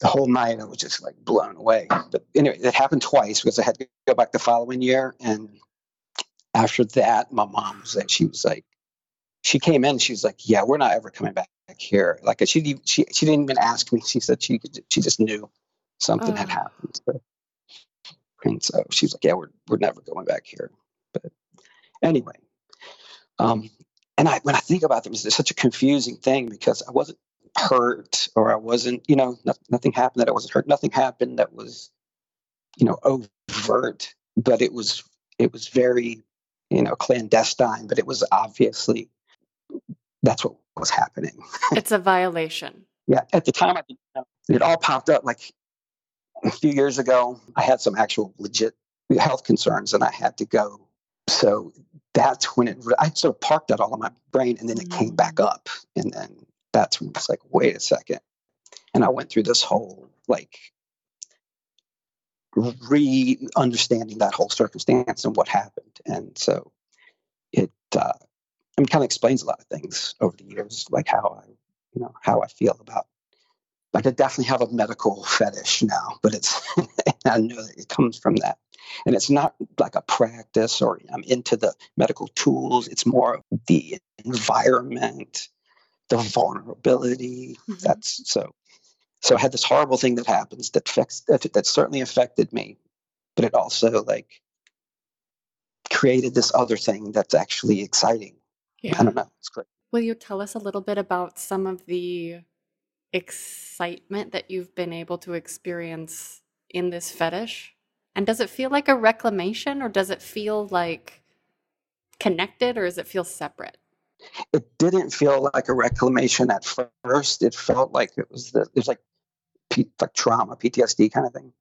the whole night I was just like blown away. But anyway, it happened twice because I had to go back the following year. And after that, my mom was like, she was like, she came in, she was like, Yeah, we're not ever coming back here. Like she she she didn't even ask me. She said she she just knew something uh. had happened. So, and so she was like, "Yeah, we're we're never going back here." But anyway, um, and I when I think about it, it's such a confusing thing because I wasn't hurt or I wasn't, you know, nothing, nothing happened that I wasn't hurt. Nothing happened that was, you know, overt. But it was it was very, you know, clandestine. But it was obviously that's what was happening. it's a violation. Yeah, at the time, I. It all popped up like a few years ago. I had some actual legit health concerns, and I had to go. So that's when it. I sort of parked that all in my brain, and then it came back mm. up, and then that's when it's like, wait a second, and I went through this whole like re-understanding that whole circumstance and what happened, and so it. Uh, I mean, kind of explains a lot of things over the years, like how I, you know, how I feel about. Like I definitely have a medical fetish now, but it's I know that it comes from that, and it's not like a practice or I'm into the medical tools. It's more the environment, the vulnerability. Mm-hmm. That's so. So I had this horrible thing that happens that affects that, that certainly affected me, but it also like created this other thing that's actually exciting yeah. I don't know. It's great. Will you tell us a little bit about some of the excitement that you've been able to experience in this fetish? And does it feel like a reclamation or does it feel like connected or does it feel separate? It didn't feel like a reclamation at first. It felt like it was the, it was like like trauma, PTSD kind of thing.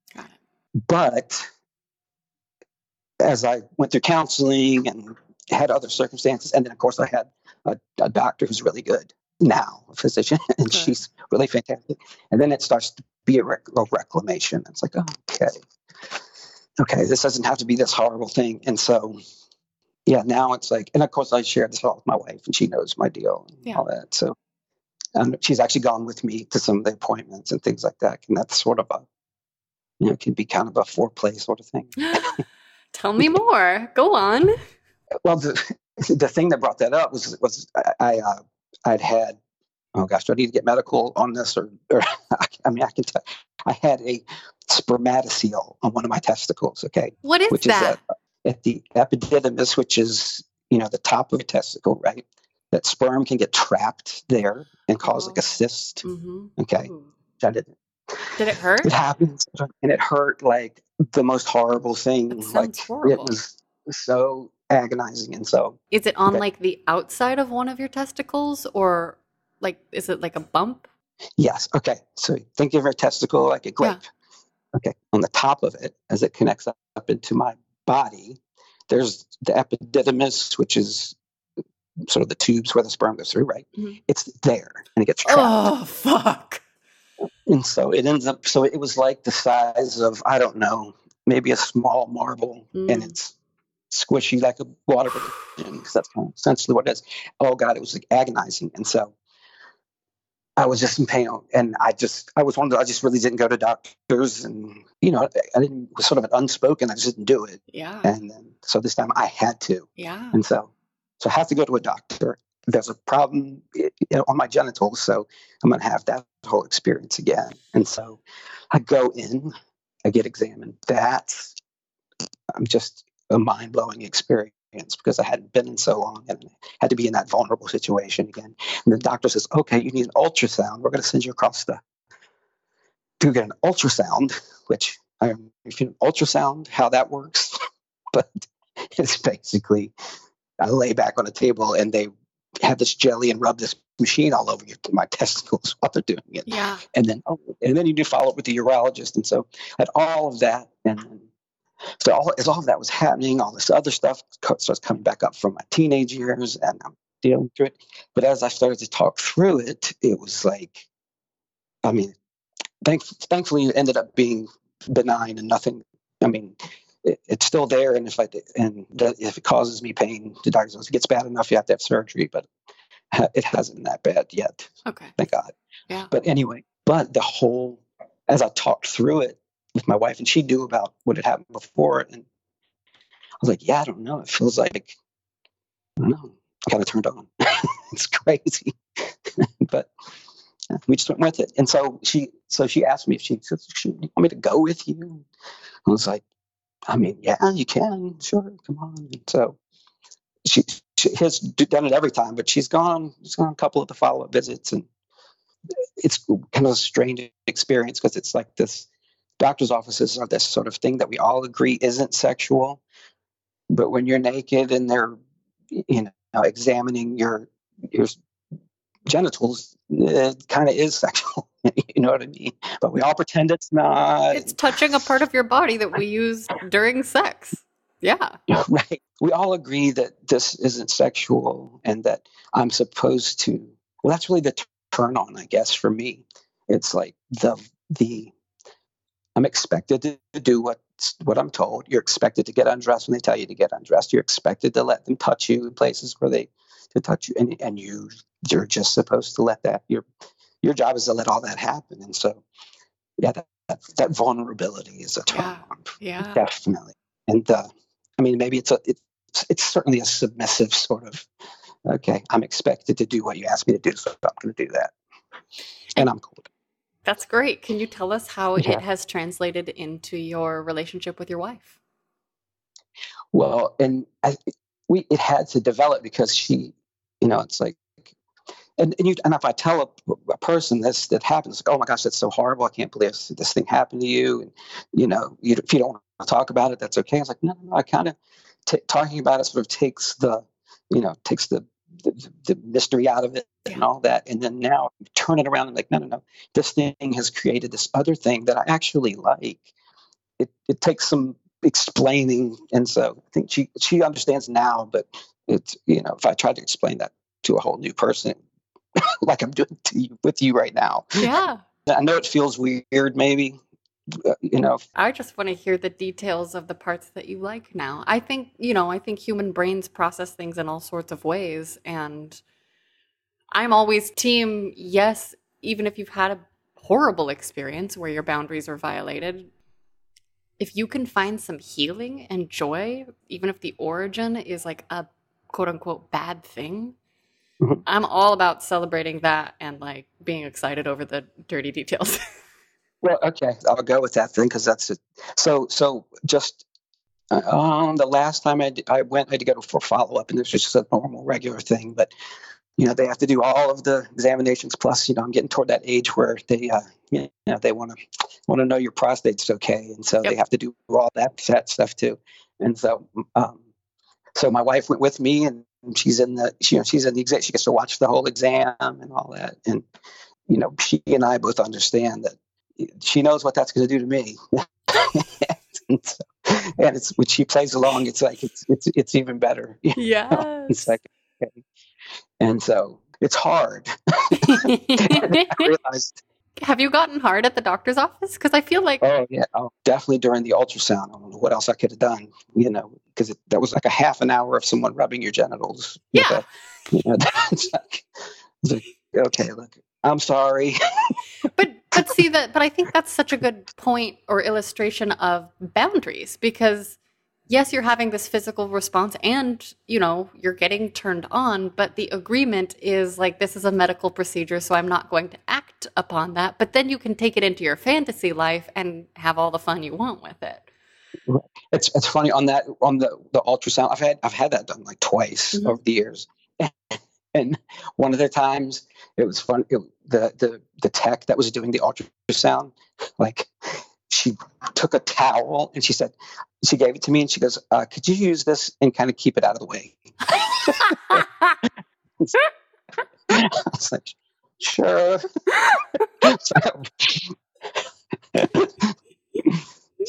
But as I went through counseling and had other circumstances. And then, of course, I had a, a doctor who's really good now, a physician, and okay. she's really fantastic. And then it starts to be a, rec- a reclamation. It's like, okay, okay, this doesn't have to be this horrible thing. And so, yeah, now it's like, and of course, I share this all with my wife, and she knows my deal and yeah. all that. So, and she's actually gone with me to some of the appointments and things like that. And that's sort of a, you know, can be kind of a foreplay sort of thing. Tell me more. Go on. Well, the, the thing that brought that up was was I uh, I'd had oh gosh, do I need to get medical on this or, or I mean I can tell I had a spermatocele on one of my testicles. Okay, what is which that? Is at, at the epididymis, which is you know the top of a testicle, right? That sperm can get trapped there and cause oh. like a oh. cyst. Mm-hmm. Okay, I didn't. Did it hurt? It happened, and it hurt like the most horrible thing. like horrible. it was so agonizing. And so, is it on like the outside of one of your testicles, or like is it like a bump? Yes. Okay. So think of your testicle like a grape. Yeah. Okay. On the top of it, as it connects up into my body, there's the epididymis, which is sort of the tubes where the sperm goes through, right? Mm-hmm. It's there and it gets trapped. Oh, fuck. And so it ends up, so it was like the size of, I don't know, maybe a small marble mm. and it's squishy like a water balloon because that's kind of essentially what it is. Oh God, it was like agonizing, and so I was just in pain, and I just I was one of the, I just really didn't go to doctors, and you know I didn't was sort of an unspoken. I just didn't do it. Yeah. And then so this time I had to. Yeah. And so so I have to go to a doctor. There's a problem you know, on my genitals, so I'm going to have that whole experience again. And so I go in, I get examined. That's I'm just a mind blowing experience because I hadn't been in so long and had to be in that vulnerable situation again. And the doctor says, okay, you need an ultrasound. We're going to send you across the to get an ultrasound, which I don't if you know ultrasound, how that works, but it's basically I lay back on a table and they have this jelly and rub this machine all over your, my testicles while they're doing it. Yeah. And then, oh, and then you do follow up with the urologist. And so at all of that, and so all, as all of that was happening, all this other stuff starts coming back up from my teenage years, and I'm dealing through it. But as I started to talk through it, it was like, I mean, thank, thankfully, it ended up being benign and nothing. I mean, it, it's still there, and if I and the, if it causes me pain, the doctor says it gets bad enough, you have to have surgery. But it hasn't that bad yet. Okay. Thank God. Yeah. But anyway, but the whole as I talked through it with my wife, and she knew about what had happened before, and I was like, yeah, I don't know. It feels like I don't know. Kind of turned on. it's crazy, but we just went with it. And so she, so she asked me if she said, do "You want me to go with you?" I was like, "I mean, yeah, you can. Sure, come on." And so she, she has done it every time, but she's gone. She's gone a couple of the follow up visits, and it's kind of a strange experience because it's like this. Doctor's offices are this sort of thing that we all agree isn't sexual, but when you're naked and they're, you know, examining your your genitals, eh, it kind of is sexual. you know what I mean? But we all pretend it's not. It's touching a part of your body that we use during sex. Yeah. Right. We all agree that this isn't sexual and that I'm supposed to. Well, that's really the turn on, I guess, for me. It's like the the I'm expected to do what what I'm told. You're expected to get undressed when they tell you to get undressed. You're expected to let them touch you in places where they to touch you, and and you you're just supposed to let that. Your your job is to let all that happen. And so, yeah, that that, that vulnerability is a turn Yeah. Yeah. definitely. And uh, I mean, maybe it's a it's it's certainly a submissive sort of. Okay, I'm expected to do what you ask me to do, so I'm going to do that, and I'm cool. That's great. Can you tell us how Yeah. it has translated into your relationship with your wife? Well, and I, we it had to develop because she, you know, it's like, and and you and if I tell a, a person this that happens, like, oh my gosh, that's so horrible. I can't believe this, thing happened to you. And you know, you, if you don't want to talk about it, that's okay. I was like, no, no, no. I kind of t- talking about it sort of takes the, you know, takes the the, the mystery out of it and all that. And then now turn it around and like, no, no, no. This thing has created this other thing that I actually like. It it takes some explaining, and so I think she she understands now. But it's you know, if I tried to explain that to a whole new person, like I'm doing to you with you right now, Yeah. I know it feels weird, maybe. uh, You know, I just want to hear the details of the parts that you like now. I think, you know, I think human brains process things in all sorts of ways. And I'm always team yes, even if you've had a horrible experience where your boundaries are violated. If you can find some healing and joy, even if the origin is like a quote unquote bad thing, Mhm. I'm all about celebrating that and like being excited over the dirty details. Well, okay, I'll go with that thing because that's it. So, so just um, the last time I, d- I went, I had to go for follow up, and this was just a normal, regular thing. But you know, they have to do all of the examinations. Plus, you know, I'm getting toward that age where they, uh, you know, they want to want to know your prostate's okay, and so Yep. they have to do all that that stuff too. And so, um, so my wife went with me, and she's in the, she, you know, she's in the exam. She gets to watch the whole exam and all that, and you know, she and I both understand that she knows what that's going to do to me. and, so, and it's when she plays along, it's like it's it's it's even better. Yeah. It's like, okay. and so it's hard. I realized, Have you gotten hard at the doctor's office? Because I feel like oh yeah, oh, definitely during the ultrasound. I don't know what else I could have done, you know, because that was like a half an hour of someone rubbing your genitals. Yeah. a- you know, it's like, it's like, okay, look, I'm sorry. but but see that but I think that's such a good point or illustration of boundaries because yes, you're having this physical response and you know you're getting turned on, but the agreement is like this is a medical procedure, so I'm not going to act upon that. But then you can take it into your fantasy life and have all the fun you want with it. It's it's funny on that on the the ultrasound. I've had I've had that done like twice Mhm. over the years, and one of the times it was fun. It, the the the tech that was doing the ultrasound, like she took a towel and she said she gave it to me and she goes, uh, "Could you use this and kind of keep it out of the way?" I was like, "Sure."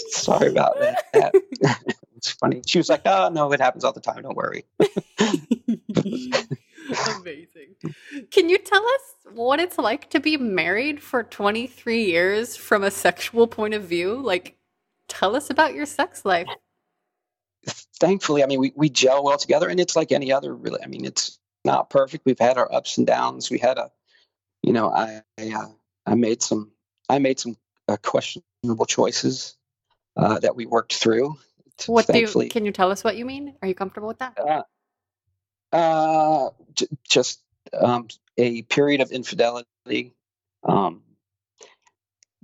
Sorry about that. it's funny. She was like, "Oh no, it happens all the time. Don't worry." Amazing. Can you tell us what it's like to be married for 23 years from a sexual point of view? Like, tell us about your sex life. Thankfully, I mean, we, we gel well together, and it's like any other. Really, I mean, it's not perfect. We've had our ups and downs. We had a, you know, I I, uh, I made some I made some uh, questionable choices uh, that we worked through. What do you, can you tell us what you mean? Are you comfortable with that? Uh, uh, j- just um, a period of infidelity, um,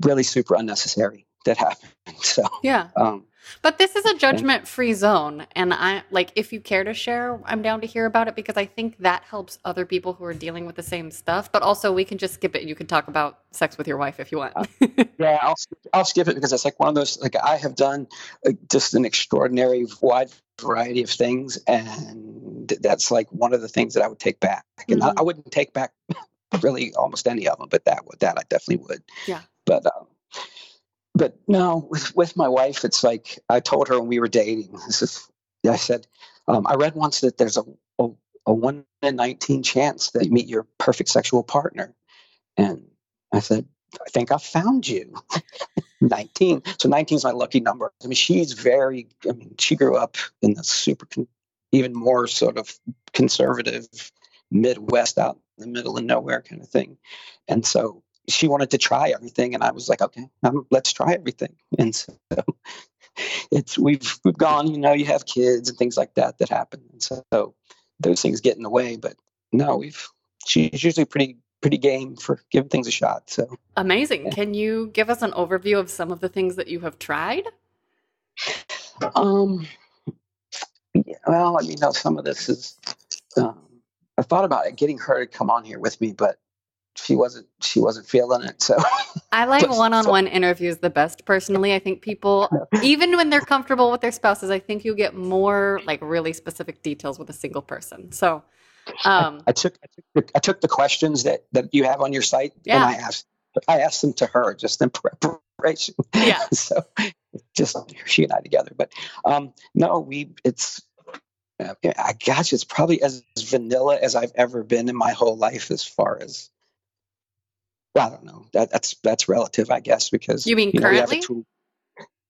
really super unnecessary that happened. So yeah, um, but this is a judgment free zone. And I like, if you care to share, I'm down to hear about it because I think that helps other people who are dealing with the same stuff. But also, we can just skip it. You can talk about sex with your wife if you want. yeah, I'll, I'll skip it because it's like one of those, like, I have done uh, just an extraordinary wide variety of things. And that's like one of the things that I would take back. And mm-hmm. I, I, wouldn't take back really almost any of them, but that would, that I definitely would. Yeah. But, um, but no, with, with my wife, it's like I told her when we were dating. This is, I said, um, I read once that there's a, a, a one in 19 chance that you meet your perfect sexual partner. And I said, I think I found you. 19. So 19 is my lucky number. I mean, she's very, I mean, she grew up in the super, even more sort of conservative Midwest out in the middle of nowhere kind of thing. And so she wanted to try everything, and I was like, okay, um, let's try everything. And so it's we've we've gone. You know, you have kids and things like that that happen, and so those things get in the way. But no, we've she's usually pretty pretty game for giving things a shot. So amazing! Yeah. Can you give us an overview of some of the things that you have tried? Um. Yeah, well, I mean, no, some of this is. Um, I thought about it, getting her to come on here with me, but she wasn't she wasn't feeling it so. I like one-on-one so. interviews the best personally. I think people even when they're comfortable with their spouses i think you get more like really specific details with a single person. So um, I, I, took, I, took the, I took the questions that that you have on your site yeah. and i asked i asked them to her just in preparation. Yeah. So just she and i together. But um no we it's uh, I gosh, it's probably as vanilla as I've ever been in my whole life as far as I don't know. That, that's that's relative, I guess, because you mean you know, currently.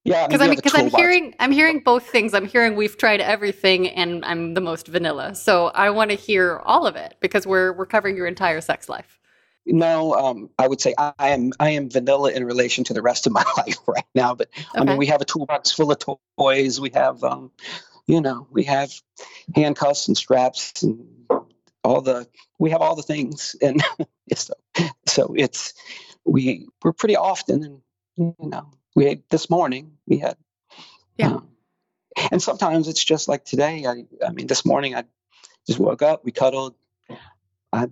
Yeah, because I mean, because I'm hearing, I'm hearing both things. I'm hearing we've tried everything, and I'm the most vanilla. So I want to hear all of it because we're we're covering your entire sex life. No, um, I would say I am I am vanilla in relation to the rest of my life right now. But okay. I mean, we have a toolbox full of toys. We have, um, you know, we have handcuffs and straps and all the we have all the things and so so it's we we're pretty often and you know we had this morning we had yeah. um, and sometimes it's just like today i i mean this morning i just woke up we cuddled i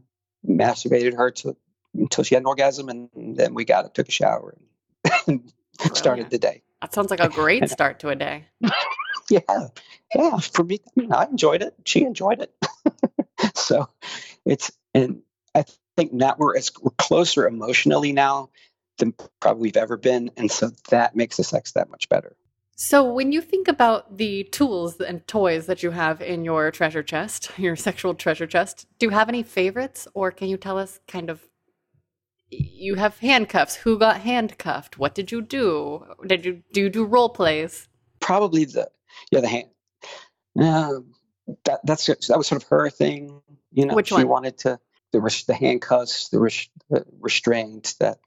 masturbated her to until she had an orgasm and then we got up took a shower and started the day. That sounds like a great start to a day. Yeah yeah for me i mean i enjoyed it she enjoyed it so it's and I think now we're as we're closer emotionally now than probably we've ever been, and so that makes the sex that much better. So, when you think about the tools and toys that you have in your treasure chest, your sexual treasure chest, do you have any favorites, or can you tell us kind of? You have handcuffs. Who got handcuffed? What did you do? Did you do you do role plays? Probably the yeah the hand. Uh, that that's that was sort of her thing. You know, Which she one? wanted to the the handcuffs, the, res, the restraint, that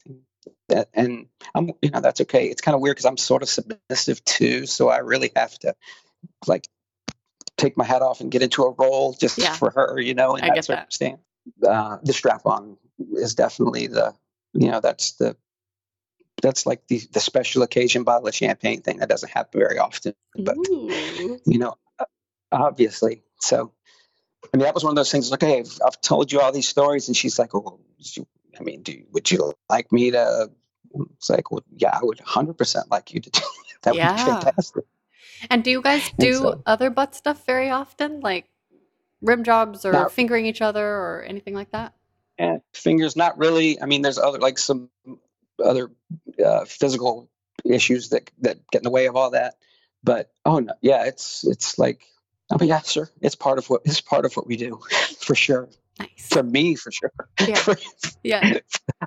that, and I'm you know that's okay. It's kind of weird because I'm sort of submissive too, so I really have to like take my hat off and get into a role just yeah. for her, you know, in I that circumstance. That. Uh, the strap on is definitely the you know that's the that's like the the special occasion bottle of champagne thing that doesn't happen very often, but Ooh. you know obviously. So, I mean, that was one of those things. Like, hey, I've, I've told you all these stories, and she's like, "Oh, you, I mean, do would you like me to?" It's like, well, yeah, I would 100% like you to do that. Yeah. would be fantastic. And do you guys do so, other butt stuff very often, like rim jobs or not, fingering each other or anything like that? And fingers, not really. I mean, there's other like some other uh, physical issues that that get in the way of all that. But oh no, yeah, it's it's like Oh, yeah, sure. It's part of what it's part of what we do, for sure. Nice. For me, for sure. Yeah. yeah.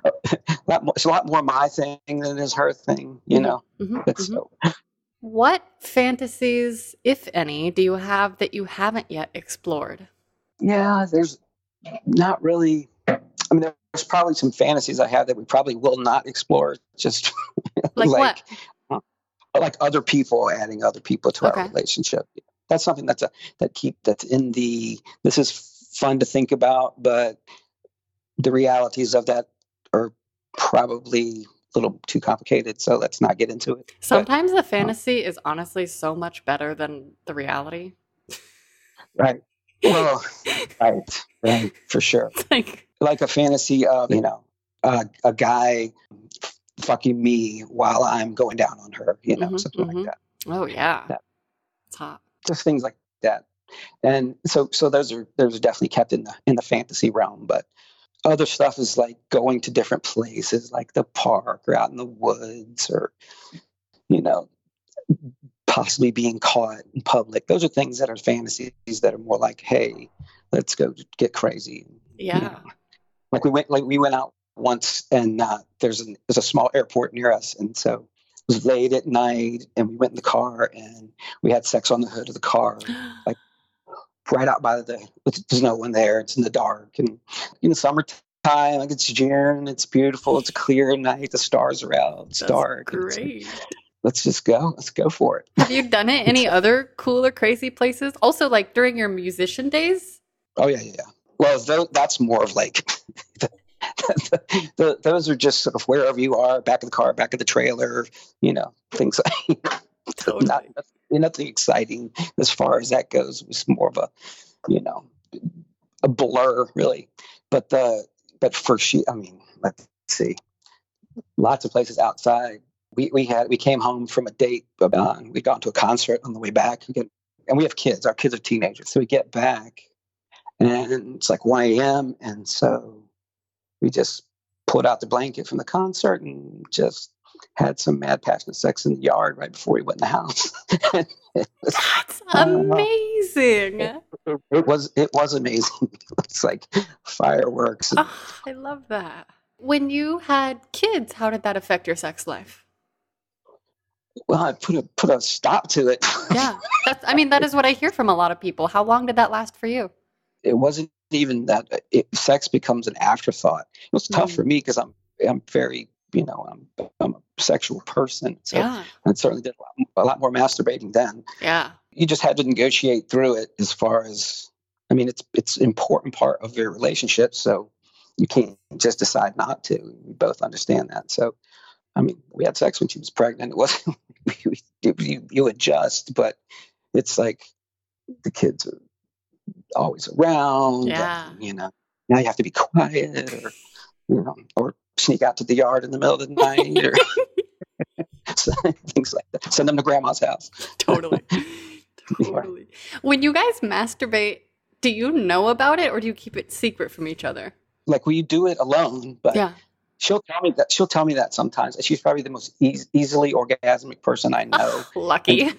more, it's a lot more my thing than it is her thing, you know. Mhm, But mhm. so, What fantasies, if any, do you have that you haven't yet explored? yeah, there's not really. I mean, there's probably some fantasies I have that we probably will not explore. Just Like, what? like other people adding other people to Okay. our relationship. That's something that's a that keep that's in the. This is fun to think about, but the realities of that are probably a little too complicated. So let's not get into it. Sometimes the fantasy is honestly so much better than the reality. Right. Well, right, right, for sure. like, Like a fantasy of you know uh, a guy fucking me while I'm going down on her. You know, Mhm, something mhm. like that. oh yeah, That- it's hot. Just things like that. And so so those are those are definitely kept in the in the fantasy realm, but other stuff is like going to different places like the park or out in the woods or you know possibly being caught in public. Those are things that are fantasies that are more like, hey, let's go get crazy. you Yeah. know. Like we went like we went out once and uh, there's an there's a small airport near us and so it was late at night and we went in the car and we had sex on the hood of the car like right out by the there's no one there it's in the dark and in the summertime like it's june it's beautiful it's a clear night the stars are out it's That's dark and it's Great. let's just go let's go for it Have you done it any other cool or crazy places? Also, like during your musician days? oh yeah yeah, yeah. well that's more of like the, the, those are just sort of wherever you are back of the car back of the trailer you know things like Totally. not nothing exciting as far as that goes. It was more of a, you know, a blur really. But the but for she, I mean, let's see, lots of places outside. We we had we came home from a date. Uh, we got to a concert on the way back. We get, and we have kids. Our kids are teenagers, so we get back, and it's like 1 a.m. And so we just pulled out the blanket from the concert and just had some mad passionate sex in the yard right before we went in the house. it, was, That's Uh, amazing. it was it was amazing. it's like fireworks. and- Oh, I love that. When you had kids, how did that affect your sex life? well, I put a put a stop to it. Yeah. That's I mean, that is what I hear from a lot of people. How long did that last for you? it wasn't even that. It, sex becomes an afterthought. It was tough Mm. for me because I'm I'm very you know I'm I'm a sexual person. So Yeah. I certainly did a lot, a lot more masturbating then. Yeah. you just had to negotiate through it as far as i mean it's it's important part of your relationship so you can't just decide not to we both understand that so i mean we had sex when she was pregnant it wasn't you, you, you adjust but it's like the kids are always around Yeah. and, you know now you have to be quiet or you know or sneak out to the yard in the middle of the night or things like that send them to grandma's house Totally. totally. When you guys masturbate, do you know about it or do you keep it secret from each other? like we do it alone but Yeah. she'll tell me that she'll tell me that sometimes she's probably the most eas easily orgasmic person i know ah, Lucky.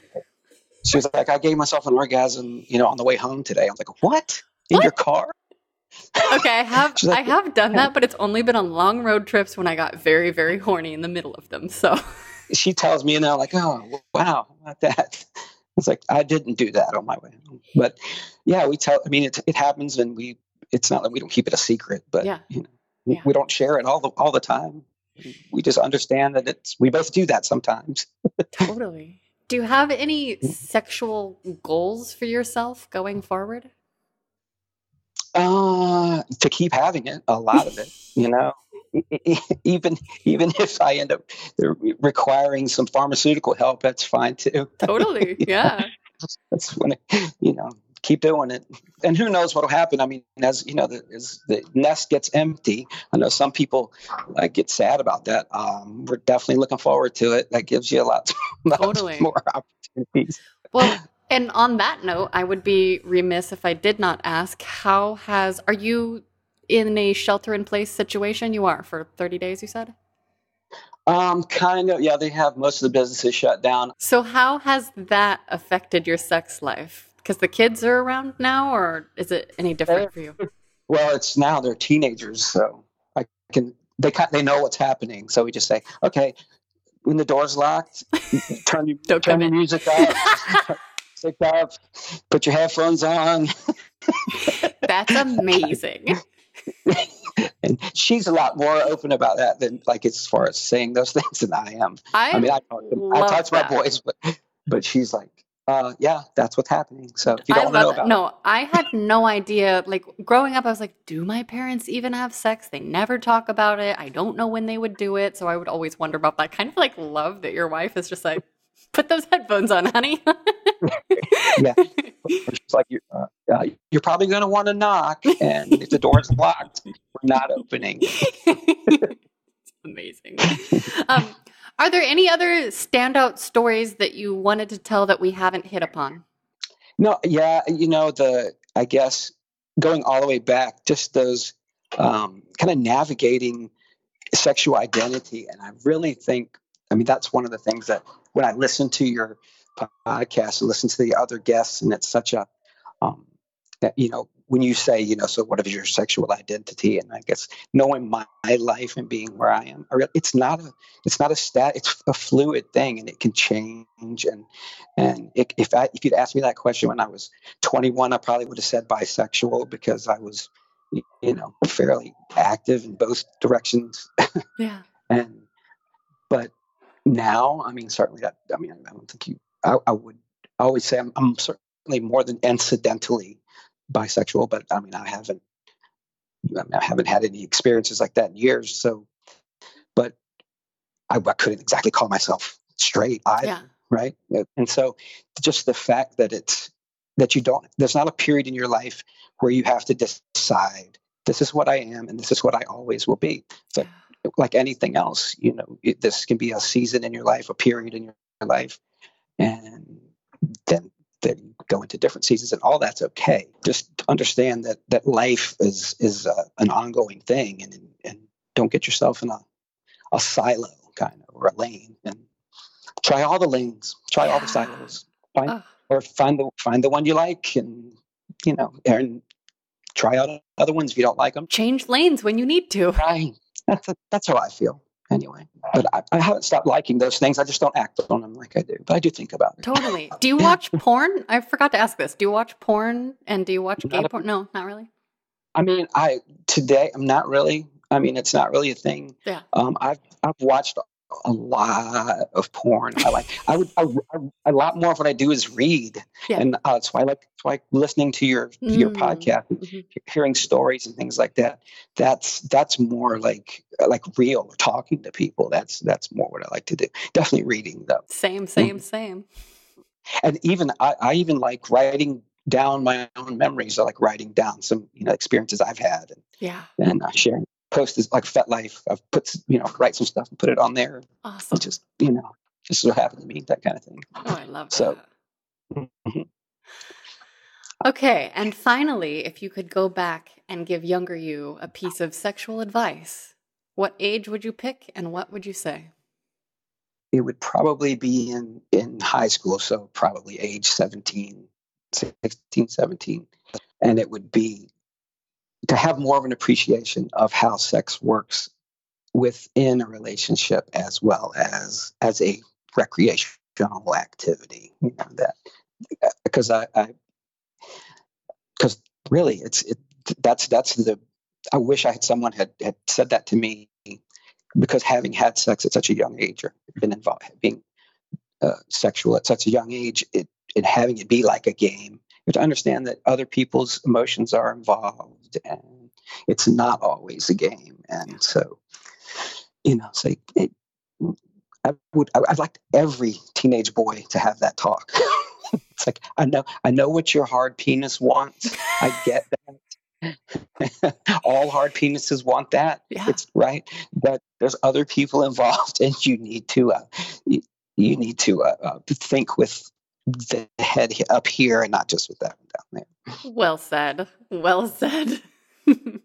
She was like i gave myself an orgasm you know on the way home today i was like what in What? your car Okay, I have like, I have done that, but it's only been on long road trips when I got very, very horny in the middle of them. So she tells me and i'm like oh wow about that it's like i didn't do that on my way home but yeah we tell i mean it, it happens and we it's not that we don't keep it a secret but Yeah. you know we, Yeah. we don't share it all the all the time we just understand that it's we both do that sometimes totally. Do you have any sexual goals for yourself going forward? Uh, to keep having it, a lot of it, you know. Even even if I end up requiring some pharmaceutical help, that's fine too. Totally. Yeah. That's when it, you know keep doing it, and who knows what'll happen. I mean, as you know, the, as the nest gets empty, I know some people like get sad about that. Um, we're definitely looking forward to it. That gives you a lot, Totally. more opportunities. Well, and on that note, I would be remiss if I did not ask how has are you in a shelter in place situation? You are for 30 days, you said? Um, kind of. Yeah, they have most of the businesses shut down. So how has that affected your sex life? Because the kids are around now, or is it any different for you? Well, it's now they're teenagers, so I can they they know what's happening. So we just say, okay, when the door's locked, turn your Don't turn your in. music up, music up, put your headphones on. That's amazing. and she's a lot more open about that than like as far as saying those things than I am. I, I mean, I talk to, I talk to my boys, but but she's like, uh, yeah, that's what's happening. So if you don't know about No, I had no idea. Like growing up, I was like, do my parents even have sex? They never talk about it. I don't know when they would do it. So I would always wonder about that. Kind of like love that your wife is just like, put those headphones on, honey. Yeah. it, she's like, you're, uh, uh, you're probably going to want to knock, and if the door's locked, we're not opening. Amazing. Um, are there any other standout stories that you wanted to tell that we haven't hit upon? No, yeah, you know the I guess going all the way back, just those um, kind of navigating sexual identity, and I really think, I mean, that's one of the things that when I listen to your podcast, and listen to the other guests, and it's such a, um, you know, when you say, you know, so what is your sexual identity? And I guess knowing my, my life and being where I am, it's not a, it's not a stat, it's a fluid thing, and it can change. And and it, if I, if you'd asked me that question when I was 21, I probably would have said bisexual because I was, you know, fairly active in both directions. Yeah. And but now, I mean, certainly that. I mean, I don't think you. I, I would always say I'm, I'm certainly more than incidentally bisexual, but I mean, I haven't. I, mean, I haven't had any experiences like that in years. So, but I, I couldn't exactly call myself straight either, Yeah. right? Uh, and so, just the fact that it's that you don't. There's not a period in your life where you have to decide this is what I am and this is what I always will be. It's like like anything else, you know, it, this can be a season in your life, a period in your life, and then then you go into different seasons, and all that's okay. Just understand that that life is is uh, an ongoing thing, and and don't get yourself in a a silo kind of or a lane, and try all the lanes, try all the silos, find Oh, or find the find the one you like, and you know, and try out other ones if you don't like them. change lanes when you need to. Right. That's that's how I feel anyway. But I, I haven't stopped liking those things. I just don't act on them like I do. But I do think about it. Totally. Do you watch porn? I forgot to ask this. Do you watch porn and do you watch gay a- porn? No, not really. I mean, I today I'm not really. I mean, it's not really a thing. Yeah. Um, I've I've watched a lot of porn. I like. I would. I, I, a lot more of what I do is read, Yeah. and uh, that's why I like. That's why listening to your to your Mm. podcast, Mhm. hearing stories and things like that. That's that's more like like real talking to people. That's that's more what I like to do. Definitely reading though. Same, same, same. and even I, I even like writing down my own memories. I like writing down some you know experiences I've had and, Yeah. and uh, sharing. Post is like FetLife. I've put you know write some stuff and put it on there. Awesome. Just you know just so happened to me that kind of thing. Oh, I love So- that. Mhm. Okay, and finally, if you could go back and give younger you a piece of sexual advice, what age would you pick and what would you say? It would probably be in in high school, so probably age 17, 16, 17. and it would be to have more of an appreciation of how sex works within a relationship as well as as a recreational activity you know that because i because really it's it that's that's the i wish i had someone had had said that to me because having had sex at such a young age or been involved being uh, sexual at such a young age it and having it be like a game have to understand that other people's emotions are involved and it's not always a game. And so you know say it, i would I- i'd like every teenage boy to have that talk. It's like i know i know what your hard penis wants. I get that. All hard penises want that. Yeah. it's right. But there's other people involved and you need to uh, you, you need to uh, uh, think with the head up here and not just with that one down there Well said. Well said.